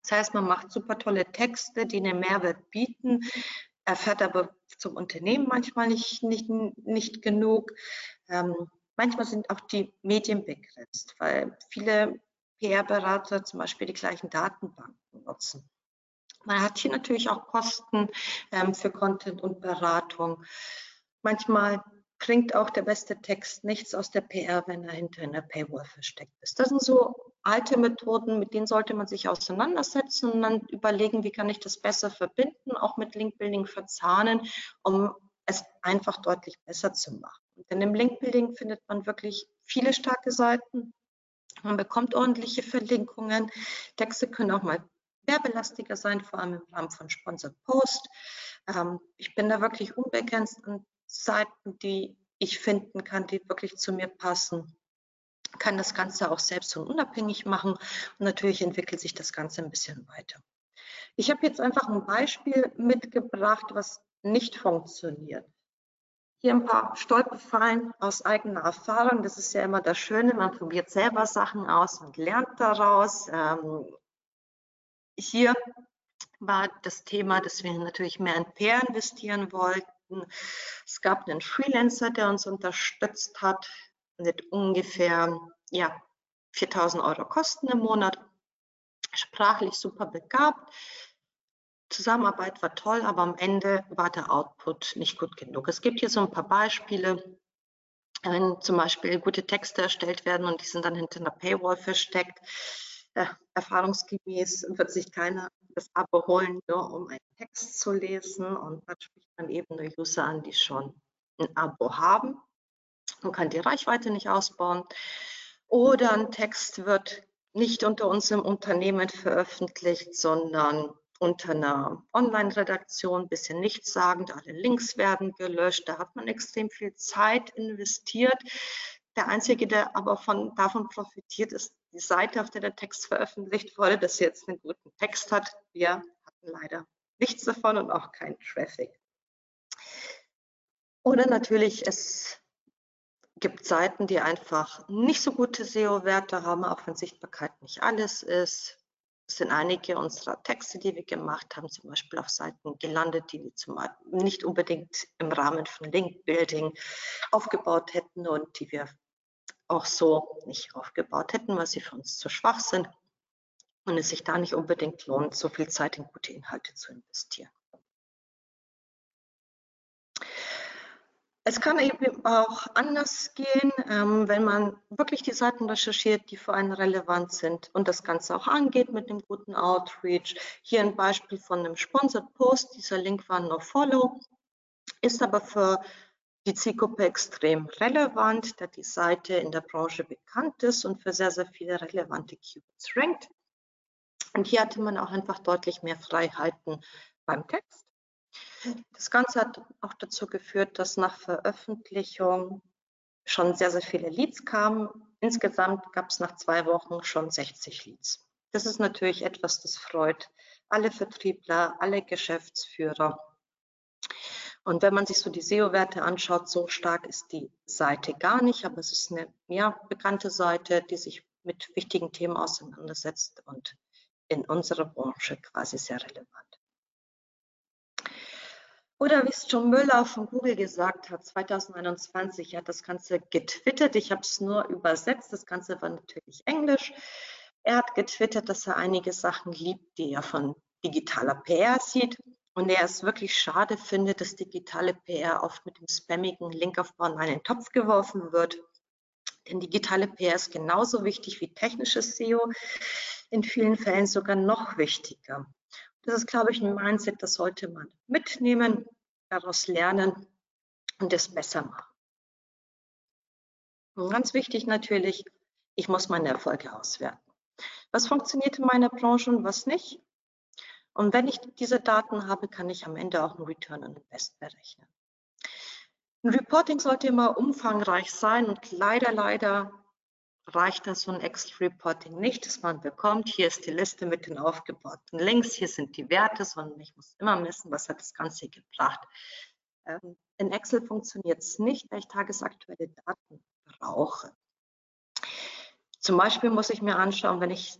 Das heißt, man macht super tolle Texte, die einen Mehrwert bieten, erfährt aber zum Unternehmen manchmal nicht, nicht, nicht genug. Ähm, manchmal sind auch die Medien begrenzt, weil viele PR-Berater zum Beispiel die gleichen Datenbanken nutzen. Man hat hier natürlich auch Kosten ähm, für Content und Beratung. Manchmal bringt auch der beste Text nichts aus der PR, wenn er hinter einer Paywall versteckt ist. Das sind so alte Methoden, mit denen sollte man sich auseinandersetzen und dann überlegen, wie kann ich das besser verbinden, auch mit Linkbuilding verzahnen, um es einfach deutlich besser zu machen. Denn im Linkbuilding findet man wirklich viele starke Seiten. Man bekommt ordentliche Verlinkungen. Texte können auch mal werbelastiger sein, vor allem im Rahmen von Sponsored Post. Ähm, ich bin da wirklich unbegrenzt an Seiten, die ich finden kann, die wirklich zu mir passen kann das Ganze auch selbst und unabhängig machen und natürlich entwickelt sich das Ganze ein bisschen weiter. Ich habe jetzt einfach ein Beispiel mitgebracht, was nicht funktioniert. Hier ein paar Stolperfallen aus eigener Erfahrung. Das ist ja immer das Schöne, man probiert selber Sachen aus und lernt daraus. Ähm, hier war das Thema, dass wir natürlich mehr in PR investieren wollten. Es gab einen Freelancer, der uns unterstützt hat mit ungefähr ja, 4000 Euro Kosten im Monat. Sprachlich super begabt. Zusammenarbeit war toll, aber am Ende war der Output nicht gut genug. Es gibt hier so ein paar Beispiele, wenn zum Beispiel gute Texte erstellt werden und die sind dann hinter einer Paywall versteckt. Äh, erfahrungsgemäß wird sich keiner das Abo holen, nur um einen Text zu lesen. Und dann spricht man eben nur User an, die schon ein Abo haben. Man kann die Reichweite nicht ausbauen. Oder ein Text wird nicht unter unserem Unternehmen veröffentlicht, sondern unter einer Online-Redaktion, ein bisschen nichtssagend, alle Links werden gelöscht. Da hat man extrem viel Zeit investiert. Der Einzige, der aber von, davon profitiert, ist die Seite, auf der der Text veröffentlicht wurde, dass sie jetzt einen guten Text hat. Wir hatten leider nichts davon und auch keinen Traffic. Oder natürlich, es gibt Seiten, die einfach nicht so gute SEO-Werte haben, auch wenn Sichtbarkeit nicht alles ist. Sind einige unserer Texte, die wir gemacht haben, zum Beispiel auf Seiten gelandet, die wir nicht unbedingt im Rahmen von Link-Building aufgebaut hätten und die wir auch so nicht aufgebaut hätten, weil sie für uns zu schwach sind und es sich da nicht unbedingt lohnt, so viel Zeit in gute Inhalte zu investieren. Es kann eben auch anders gehen, ähm, wenn man wirklich die Seiten recherchiert, die für einen relevant sind und das Ganze auch angeht mit einem guten Outreach. Hier ein Beispiel von einem Sponsored Post. Dieser Link war No Follow, ist aber für die Zielgruppe extrem relevant, da die Seite in der Branche bekannt ist und für sehr, sehr viele relevante Keywords rankt. Und hier hatte man auch einfach deutlich mehr Freiheiten beim Text. Das Ganze hat auch dazu geführt, dass nach Veröffentlichung schon sehr, sehr viele Leads kamen. Insgesamt gab es nach zwei Wochen schon 60 Leads. Das ist natürlich etwas, das freut alle Vertriebler, alle Geschäftsführer. Und wenn man sich so die SEO-Werte anschaut, so stark ist die Seite gar nicht, aber es ist eine ja, bekannte Seite, die sich mit wichtigen Themen auseinandersetzt und in unserer Branche quasi sehr relevant. Oder wie es John Müller von Google gesagt hat, 2021 hat das Ganze getwittert. Ich habe es nur übersetzt. Das Ganze war natürlich Englisch. Er hat getwittert, dass er einige Sachen liebt, die er von digitaler PR sieht. Und er es wirklich schade findet, dass digitale PR oft mit dem spammigen Linkaufbau in einen Topf geworfen wird. Denn digitale PR ist genauso wichtig wie technisches SEO, in vielen Fällen sogar noch wichtiger. Das ist, glaube ich, ein Mindset, das sollte man mitnehmen, daraus lernen und es besser machen. Und ganz wichtig natürlich, ich muss meine Erfolge auswerten. Was funktioniert in meiner Branche und was nicht? Und wenn ich diese Daten habe, kann ich am Ende auch einen Return on Invest berechnen. Ein Reporting sollte immer umfangreich sein und leider, leider reicht das so ein Excel-Reporting nicht, das man bekommt. Hier ist die Liste mit den aufgebauten Links, hier sind die Werte, sondern ich muss immer messen, was hat das Ganze gebracht. Ähm, in Excel funktioniert es nicht, weil ich tagesaktuelle Daten brauche. Zum Beispiel muss ich mir anschauen, wenn ich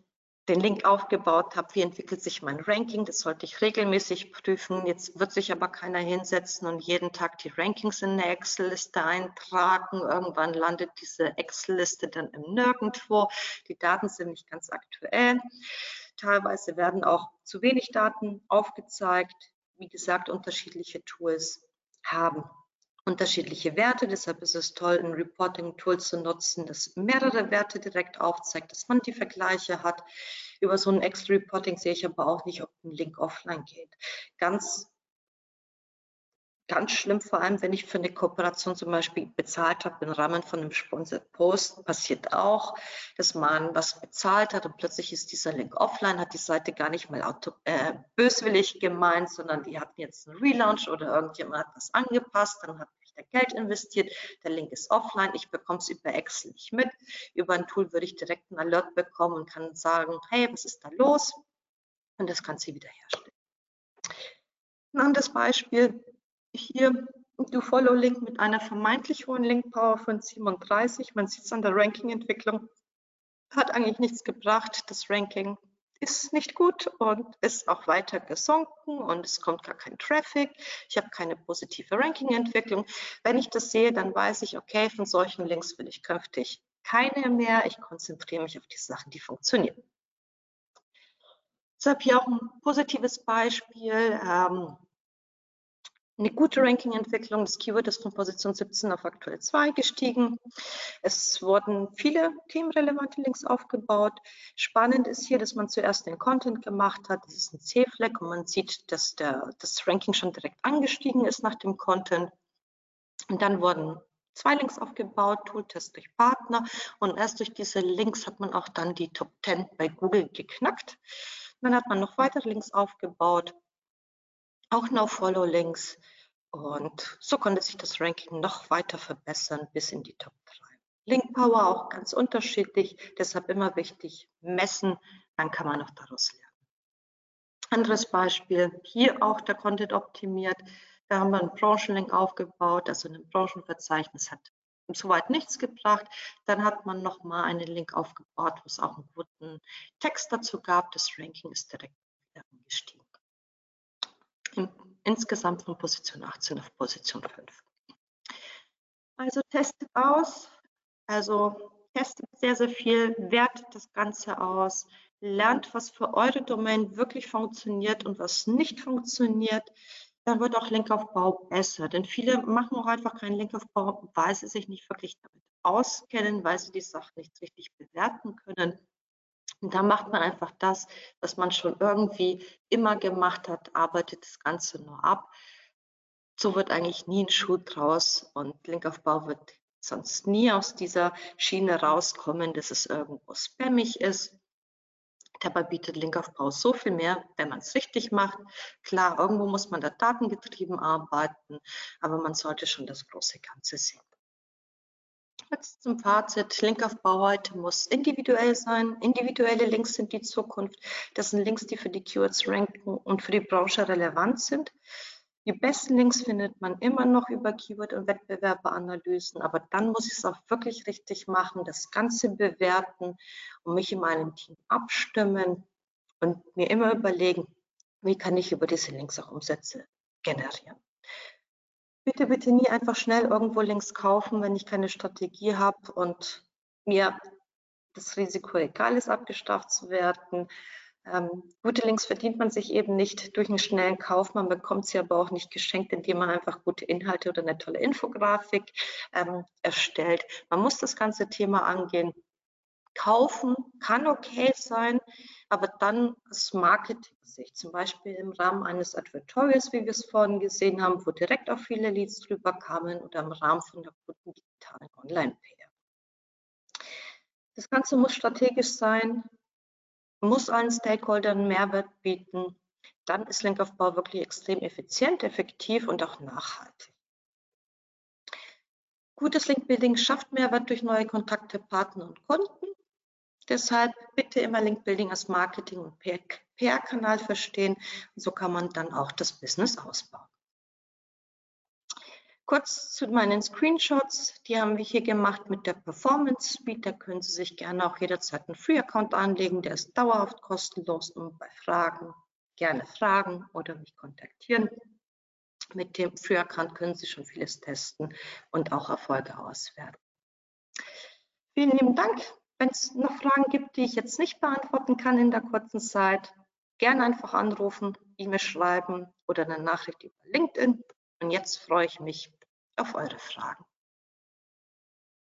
den Link aufgebaut habe, wie entwickelt sich mein Ranking, das sollte ich regelmäßig prüfen. Jetzt wird sich aber keiner hinsetzen und jeden Tag die Rankings in eine Excel-Liste eintragen. Irgendwann landet diese Excel-Liste dann im Nirgendwo. Die Daten sind nicht ganz aktuell. Teilweise werden auch zu wenig Daten aufgezeigt. Wie gesagt, unterschiedliche Tools haben unterschiedliche Werte. Deshalb ist es toll, ein Reporting-Tool zu nutzen, das mehrere Werte direkt aufzeigt, dass man die Vergleiche hat. Über so ein Excel-Reporting sehe ich aber auch nicht, ob ein Link offline geht. Ganz ganz schlimm, vor allem wenn ich für eine Kooperation zum Beispiel bezahlt habe im Rahmen von einem Sponsored Post, passiert auch, dass man was bezahlt hat und plötzlich ist dieser Link offline, hat die Seite gar nicht mal auto, äh, böswillig gemeint, sondern die hatten jetzt einen Relaunch oder irgendjemand hat was angepasst, dann hat ich da Geld investiert, der Link ist offline, ich bekomme es über Excel nicht mit. Über ein Tool würde ich direkt einen Alert bekommen und kann sagen, hey, was ist da los? Und das Ganze wiederherstellen. Ein anderes Beispiel, hier do Follow Link mit einer vermeintlich hohen Link Power von 37. Man sieht es an der Ranking-Entwicklung. Hat eigentlich nichts gebracht. Das Ranking ist nicht gut und ist auch weiter gesunken und es kommt gar kein Traffic. Ich habe keine positive Ranking-Entwicklung. Wenn ich das sehe, dann weiß ich, okay, von solchen Links will ich künftig keine mehr. Ich konzentriere mich auf die Sachen, die funktionieren. Deshalb hier auch ein positives Beispiel. Ähm, eine gute Ranking-Entwicklung. Das Keyword ist von Position 17 auf aktuell 2 gestiegen. Es wurden viele themenrelevante Links aufgebaut. Spannend ist hier, dass man zuerst den Content gemacht hat. Das ist ein C-Flag und man sieht, dass der, das Ranking schon direkt angestiegen ist nach dem Content. Und dann wurden zwei Links aufgebaut, Tooltest durch Partner. Und erst durch diese Links hat man auch dann die Top 10 bei Google geknackt. Dann hat man noch weitere Links aufgebaut auch No-Follow-Links. Und so konnte sich das Ranking noch weiter verbessern bis in die Top 3. Link Power auch ganz unterschiedlich, deshalb immer wichtig messen, dann kann man auch daraus lernen. Anderes Beispiel, hier auch der Content optimiert. Da haben wir einen Branchenlink aufgebaut, also ein Branchenverzeichnis hat soweit nichts gebracht. Dann hat man nochmal einen Link aufgebaut, wo es auch einen guten Text dazu gab. Das Ranking ist direkt angestiegen insgesamt von Position 18 auf Position 5. Also testet aus, also testet sehr, sehr viel, wertet das Ganze aus, lernt, was für eure Domain wirklich funktioniert und was nicht funktioniert. Dann wird auch Linkaufbau besser, denn viele machen auch einfach keinen Linkaufbau, weil sie sich nicht wirklich damit auskennen, weil sie die Sache nicht richtig bewerten können. Und da macht man einfach das, was man schon irgendwie immer gemacht hat, arbeitet das Ganze nur ab. So wird eigentlich nie ein Schuh draus und Linkaufbau wird sonst nie aus dieser Schiene rauskommen, dass es irgendwo spammig ist. Dabei bietet Linkaufbau so viel mehr, wenn man es richtig macht. Klar, irgendwo muss man da datengetrieben arbeiten, aber man sollte schon das große Ganze sehen. Jetzt zum Fazit. Linkaufbau heute muss individuell sein. Individuelle Links sind die Zukunft. Das sind Links, die für die Keywords ranken und für die Branche relevant sind. Die besten Links findet man immer noch über Keyword- und Wettbewerberanalysen, aber dann muss ich es auch wirklich richtig machen, das Ganze bewerten und mich in meinem Team abstimmen und mir immer überlegen, wie kann ich über diese Links auch Umsätze generieren. Bitte, bitte nie einfach schnell irgendwo Links kaufen, wenn ich keine Strategie habe und mir das Risiko egal ist, abgestraft zu werden. Ähm, gute Links verdient man sich eben nicht durch einen schnellen Kauf, man bekommt sie aber auch nicht geschenkt, indem man einfach gute Inhalte oder eine tolle Infografik ähm, erstellt. Man muss das ganze Thema angehen. Kaufen kann okay sein, aber dann das Marketing sich, zum Beispiel im Rahmen eines Advertorials, wie wir es vorhin gesehen haben, wo direkt auch viele Leads drüber kamen oder im Rahmen von der guten digitalen Online-PR. Das Ganze muss strategisch sein, muss allen Stakeholdern Mehrwert bieten. Dann ist Linkaufbau wirklich extrem effizient, effektiv und auch nachhaltig. Gutes Linkbuilding schafft Mehrwert durch neue Kontakte, Partner und Kunden. Deshalb bitte immer Linkbuilding als Marketing- und PR-Kanal verstehen. So kann man dann auch das Business ausbauen. Kurz zu meinen Screenshots. Die haben wir hier gemacht mit der Performance Suite. Da können Sie sich gerne auch jederzeit einen Free-Account anlegen. Der ist dauerhaft kostenlos und bei Fragen gerne fragen oder mich kontaktieren. Mit dem Free-Account können Sie schon vieles testen und auch Erfolge auswerten. Vielen lieben Dank. Wenn es noch Fragen gibt, die ich jetzt nicht beantworten kann in der kurzen Zeit, gerne einfach anrufen, E-Mail schreiben oder eine Nachricht über LinkedIn. Und jetzt freue ich mich auf eure Fragen.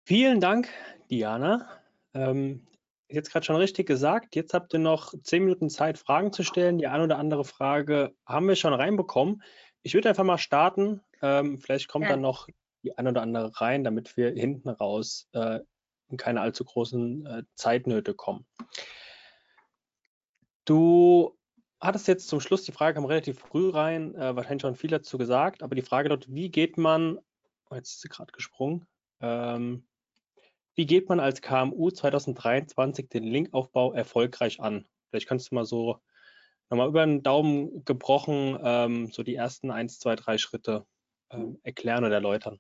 Vielen Dank, Diana. Ähm, jetzt gerade schon richtig gesagt. Jetzt habt ihr noch zehn Minuten Zeit, Fragen zu stellen. Die eine oder andere Frage haben wir schon reinbekommen. Ich würde einfach mal starten Ähm, vielleicht kommt ja. dann noch die ein oder andere rein, damit wir hinten raus äh, in keine allzu großen äh, Zeitnöte kommen. Du hattest jetzt zum Schluss die Frage, kam relativ früh rein, äh, wahrscheinlich schon viel dazu gesagt, aber die Frage dort, wie geht man, oh, jetzt ist sie gerade gesprungen, ähm, wie geht man als KMU 2023 den Linkaufbau erfolgreich an? Vielleicht kannst du mal so nochmal über den Daumen gebrochen ähm, so die ersten eins, zwei, drei Schritte ähm, erklären oder erläutern.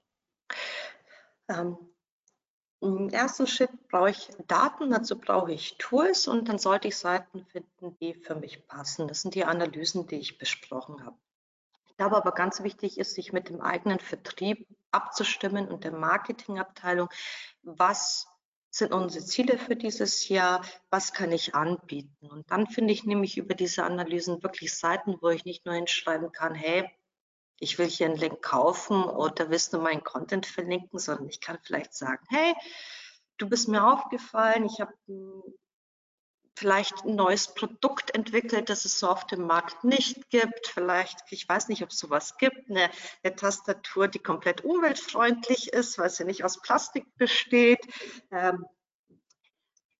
Im ersten Schritt brauche ich Daten, dazu brauche ich Tools und dann sollte ich Seiten finden, die für mich passen. Das sind die Analysen, die ich besprochen habe. Ich glaube aber ganz wichtig ist, sich mit dem eigenen Vertrieb abzustimmen und der Marketingabteilung, was sind unsere Ziele für dieses Jahr, was kann ich anbieten. Und dann finde ich nämlich über diese Analysen wirklich Seiten, wo ich nicht nur hinschreiben kann, hey, ich will hier einen Link kaufen oder willst du meinen Content verlinken, sondern ich kann vielleicht sagen, hey, du bist mir aufgefallen, ich habe vielleicht ein neues Produkt entwickelt, das es so auf dem Markt nicht gibt. Vielleicht, ich weiß nicht, ob es sowas gibt, eine, eine, Tastatur, die komplett umweltfreundlich ist, weil sie nicht aus Plastik besteht. Ähm,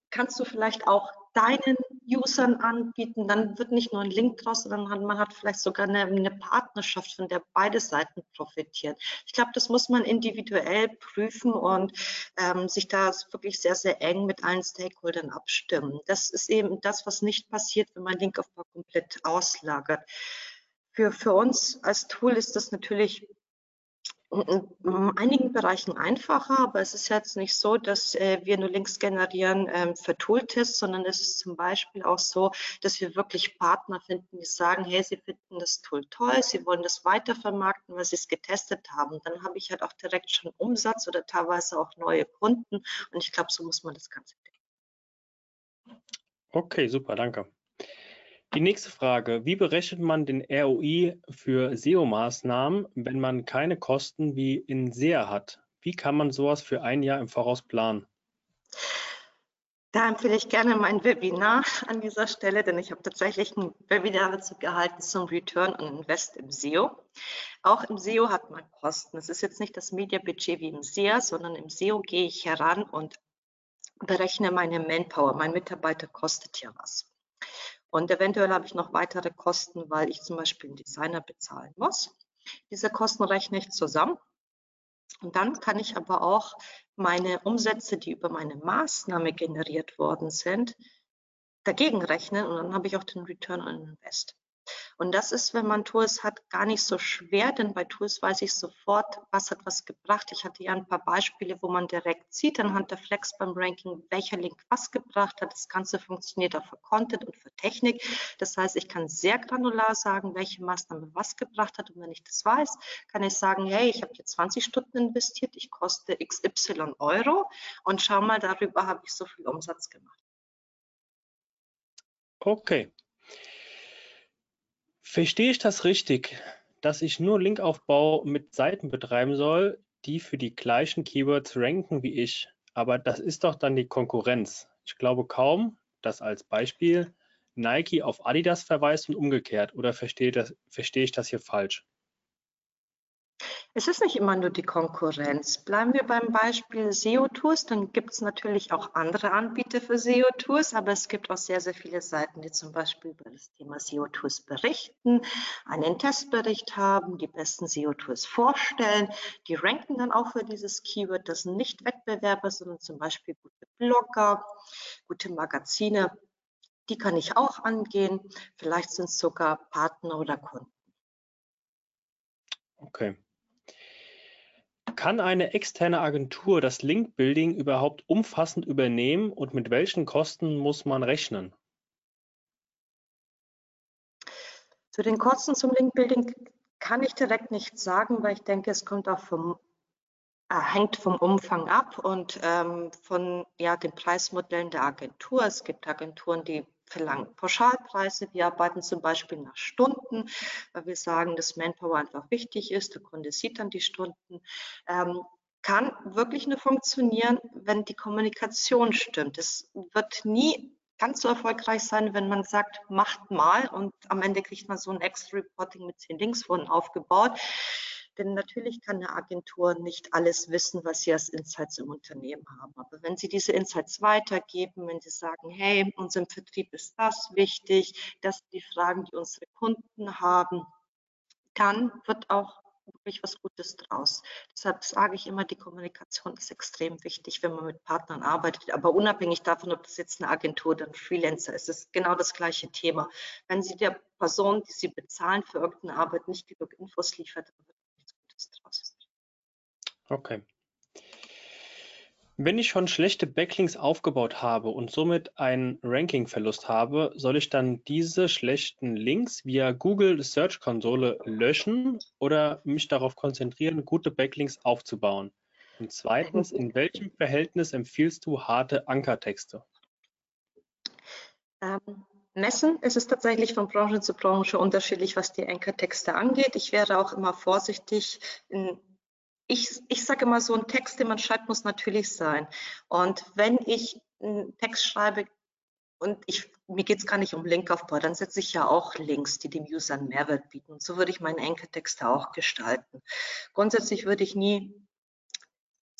kannst du vielleicht auch deinen Usern anbieten, dann wird nicht nur ein Link draus, sondern man hat vielleicht sogar eine, eine Partnerschaft, von der beide Seiten profitieren. Ich glaube, das muss man individuell prüfen und ähm, sich da wirklich sehr, sehr eng mit allen Stakeholdern abstimmen. Das ist eben das, was nicht passiert, wenn man Linkaufbau komplett auslagert. Für, für uns als Tool ist das natürlich in einigen Bereichen einfacher, aber es ist jetzt nicht so, dass äh, wir nur Links generieren ähm, für Tooltests, sondern es ist zum Beispiel auch so, dass wir wirklich Partner finden, die sagen, hey, sie finden das Tool toll, sie wollen das weiter vermarkten, weil sie es getestet haben. Dann habe ich halt auch direkt schon Umsatz oder teilweise auch neue Kunden und ich glaube, so muss man das Ganze denken. Okay, super, danke. Die nächste Frage, wie berechnet man den ROI für SEO-Maßnahmen, wenn man keine Kosten wie in SEA hat? Wie kann man sowas für ein Jahr im Voraus planen? Da empfehle ich gerne mein Webinar an dieser Stelle, denn ich habe tatsächlich ein Webinar dazu gehalten zum Return on Invest im SEO. Auch im SEO hat man Kosten. Es ist jetzt nicht das Media-Budget wie im SEA, sondern im SEO gehe ich heran und berechne meine Manpower. Mein Mitarbeiter kostet ja was. Und eventuell habe ich noch weitere Kosten, weil ich zum Beispiel einen Designer bezahlen muss. Diese Kosten rechne ich zusammen. Und dann kann ich aber auch meine Umsätze, die über meine Maßnahme generiert worden sind, dagegen rechnen und dann habe ich auch den Return on Invest. Und das ist, wenn man Tools hat, gar nicht so schwer, denn bei Tools weiß ich sofort, was hat was gebracht. Ich hatte ja ein paar Beispiele, wo man direkt sieht anhand der Flex beim Ranking, welcher Link was gebracht hat. Das Ganze funktioniert auch für Content und für Technik. Das heißt, ich kann sehr granular sagen, welche Maßnahme was gebracht hat. Und wenn ich das weiß, kann ich sagen, hey, ich habe hier 20 Stunden investiert, ich koste XY Euro und schau mal, darüber habe ich so viel Umsatz gemacht. Okay, Verstehe ich das richtig, dass ich nur Linkaufbau mit Seiten betreiben soll, die für die gleichen Keywords ranken wie ich? Aber das ist doch dann die Konkurrenz. Ich glaube kaum, dass als Beispiel Nike auf Adidas verweist und umgekehrt. Oder verstehe, das, verstehe ich das hier falsch? Es ist nicht immer nur die Konkurrenz. Bleiben wir beim Beispiel SEO-Tools, dann gibt es natürlich auch andere Anbieter für SEO-Tools, aber es gibt auch sehr, sehr viele Seiten, die zum Beispiel über das Thema SEO-Tools berichten, einen Testbericht haben, die besten SEO-Tools vorstellen. Die ranken dann auch für dieses Keyword. Das sind nicht Wettbewerber, sondern zum Beispiel gute Blogger, gute Magazine. Die kann ich auch angehen. Vielleicht sind es sogar Partner oder Kunden. Okay. Kann eine externe Agentur das Link-Building überhaupt umfassend übernehmen und mit welchen Kosten muss man rechnen? Zu den Kosten zum Link-Building kann ich direkt nichts sagen, weil ich denke, es kommt auch vom, äh, hängt vom Umfang ab und ähm, von ja, den Preismodellen der Agentur. Es gibt Agenturen, die verlangen Pauschalpreise. Wir arbeiten zum Beispiel nach Stunden, weil wir sagen, dass Manpower einfach wichtig ist. Der Kunde sieht dann die Stunden. Ähm, kann wirklich nur funktionieren, wenn die Kommunikation stimmt. Es wird nie ganz so erfolgreich sein, wenn man sagt, macht mal und am Ende kriegt man so ein Extra-Reporting mit zehn Links wurden aufgebaut. Denn natürlich kann eine Agentur nicht alles wissen, was sie als Insights im Unternehmen haben. Aber wenn sie diese Insights weitergeben, wenn sie sagen, hey, unserem Vertrieb ist das wichtig, das sind die Fragen, die unsere Kunden haben, dann wird auch wirklich was Gutes draus. Deshalb sage ich immer, die Kommunikation ist extrem wichtig, wenn man mit Partnern arbeitet. Aber unabhängig davon, ob das jetzt eine Agentur oder ein Freelancer ist, ist genau das gleiche Thema. Wenn Sie der Person, die Sie bezahlen für irgendeine Arbeit, nicht genug Infos liefert, dann wird nichts Gutes draus. Okay. Wenn ich schon schlechte Backlinks aufgebaut habe und somit einen Rankingverlust habe, soll ich dann diese schlechten Links via Google Search Konsole löschen oder mich darauf konzentrieren, gute Backlinks aufzubauen? Und zweitens, in welchem Verhältnis empfiehlst du harte Ankertexte? Ähm, messen ist es tatsächlich von Branche zu Branche unterschiedlich, was die Ankertexte angeht. Ich wäre auch immer vorsichtig, in ich, ich sage immer, so ein Text, den man schreibt, muss natürlich sein. Und wenn ich einen Text schreibe und ich, mir geht es gar nicht um Linkaufbau, dann setze ich ja auch Links, die dem User einen Mehrwert bieten. Und so würde ich meine Enkeltexte auch gestalten. Grundsätzlich würde ich nie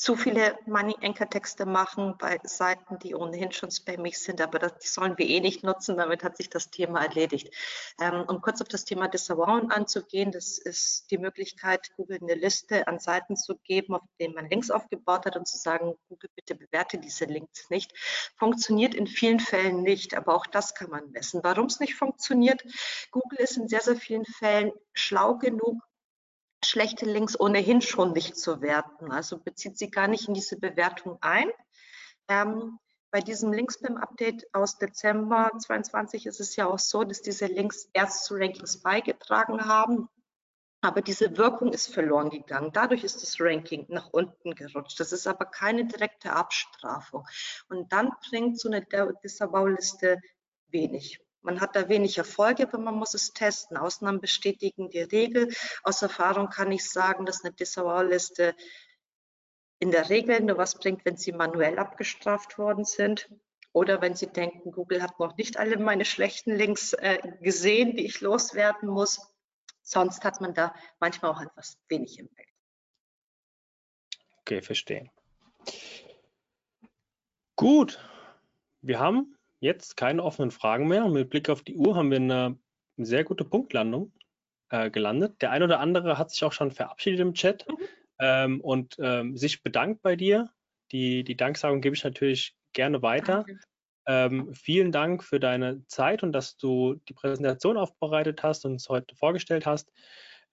zu viele Money-Anchor-Texte machen bei Seiten, die ohnehin schon spammig sind, aber das, die sollen wir eh nicht nutzen, damit hat sich das Thema erledigt. Ähm, um kurz auf das Thema Disavowen anzugehen, das ist die Möglichkeit, Google eine Liste an Seiten zu geben, auf denen man Links aufgebaut hat und zu sagen, Google, bitte bewerte diese Links nicht. Funktioniert in vielen Fällen nicht, aber auch das kann man messen. Warum es nicht funktioniert? Google ist in sehr, sehr vielen Fällen schlau genug, schlechte Links ohnehin schon nicht zu werten. Also bezieht sie gar nicht in diese Bewertung ein. Ähm, bei diesem Linkspam-Update aus Dezember 22 ist es ja auch so, dass diese Links erst zu Rankings beigetragen haben, aber diese Wirkung ist verloren gegangen. Dadurch ist das Ranking nach unten gerutscht. Das ist aber keine direkte Abstrafung. Und dann bringt so eine Disavow-Liste wenig. Man hat da wenig Erfolge, aber man muss es testen. Ausnahmen bestätigen die Regel. Aus Erfahrung kann ich sagen, dass eine Disavow-Liste in der Regel nur was bringt, wenn sie manuell abgestraft worden sind oder wenn sie denken, Google hat noch nicht alle meine schlechten Links äh, gesehen, die ich loswerden muss. Sonst hat man da manchmal auch etwas wenig Impact. Okay, verstehe. Gut, wir haben jetzt keine offenen Fragen mehr. Und mit Blick auf die Uhr haben wir eine sehr gute Punktlandung äh, gelandet. Der ein oder andere hat sich auch schon verabschiedet im Chat mhm. ähm, und ähm, sich bedankt bei dir. Die, die Danksagung gebe ich natürlich gerne weiter. Ähm, vielen Dank für deine Zeit und dass du die Präsentation aufbereitet hast und uns heute vorgestellt hast.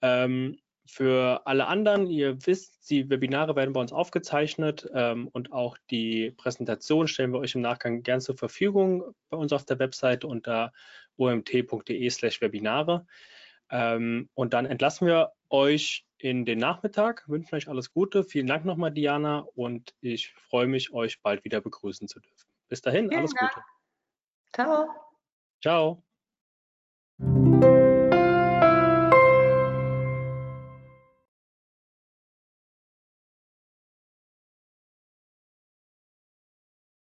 Ähm, für alle anderen, ihr wisst, die Webinare werden bei uns aufgezeichnet ähm, und auch die Präsentation stellen wir euch im Nachgang gern zur Verfügung bei uns auf der Website unter omt.de/slash Webinare. Ähm, und dann entlassen wir euch in den Nachmittag, wünschen euch alles Gute. Vielen Dank nochmal, Diana, und ich freue mich, euch bald wieder begrüßen zu dürfen. Bis dahin, Vielen alles Dank. Gute. Ciao. Ciao.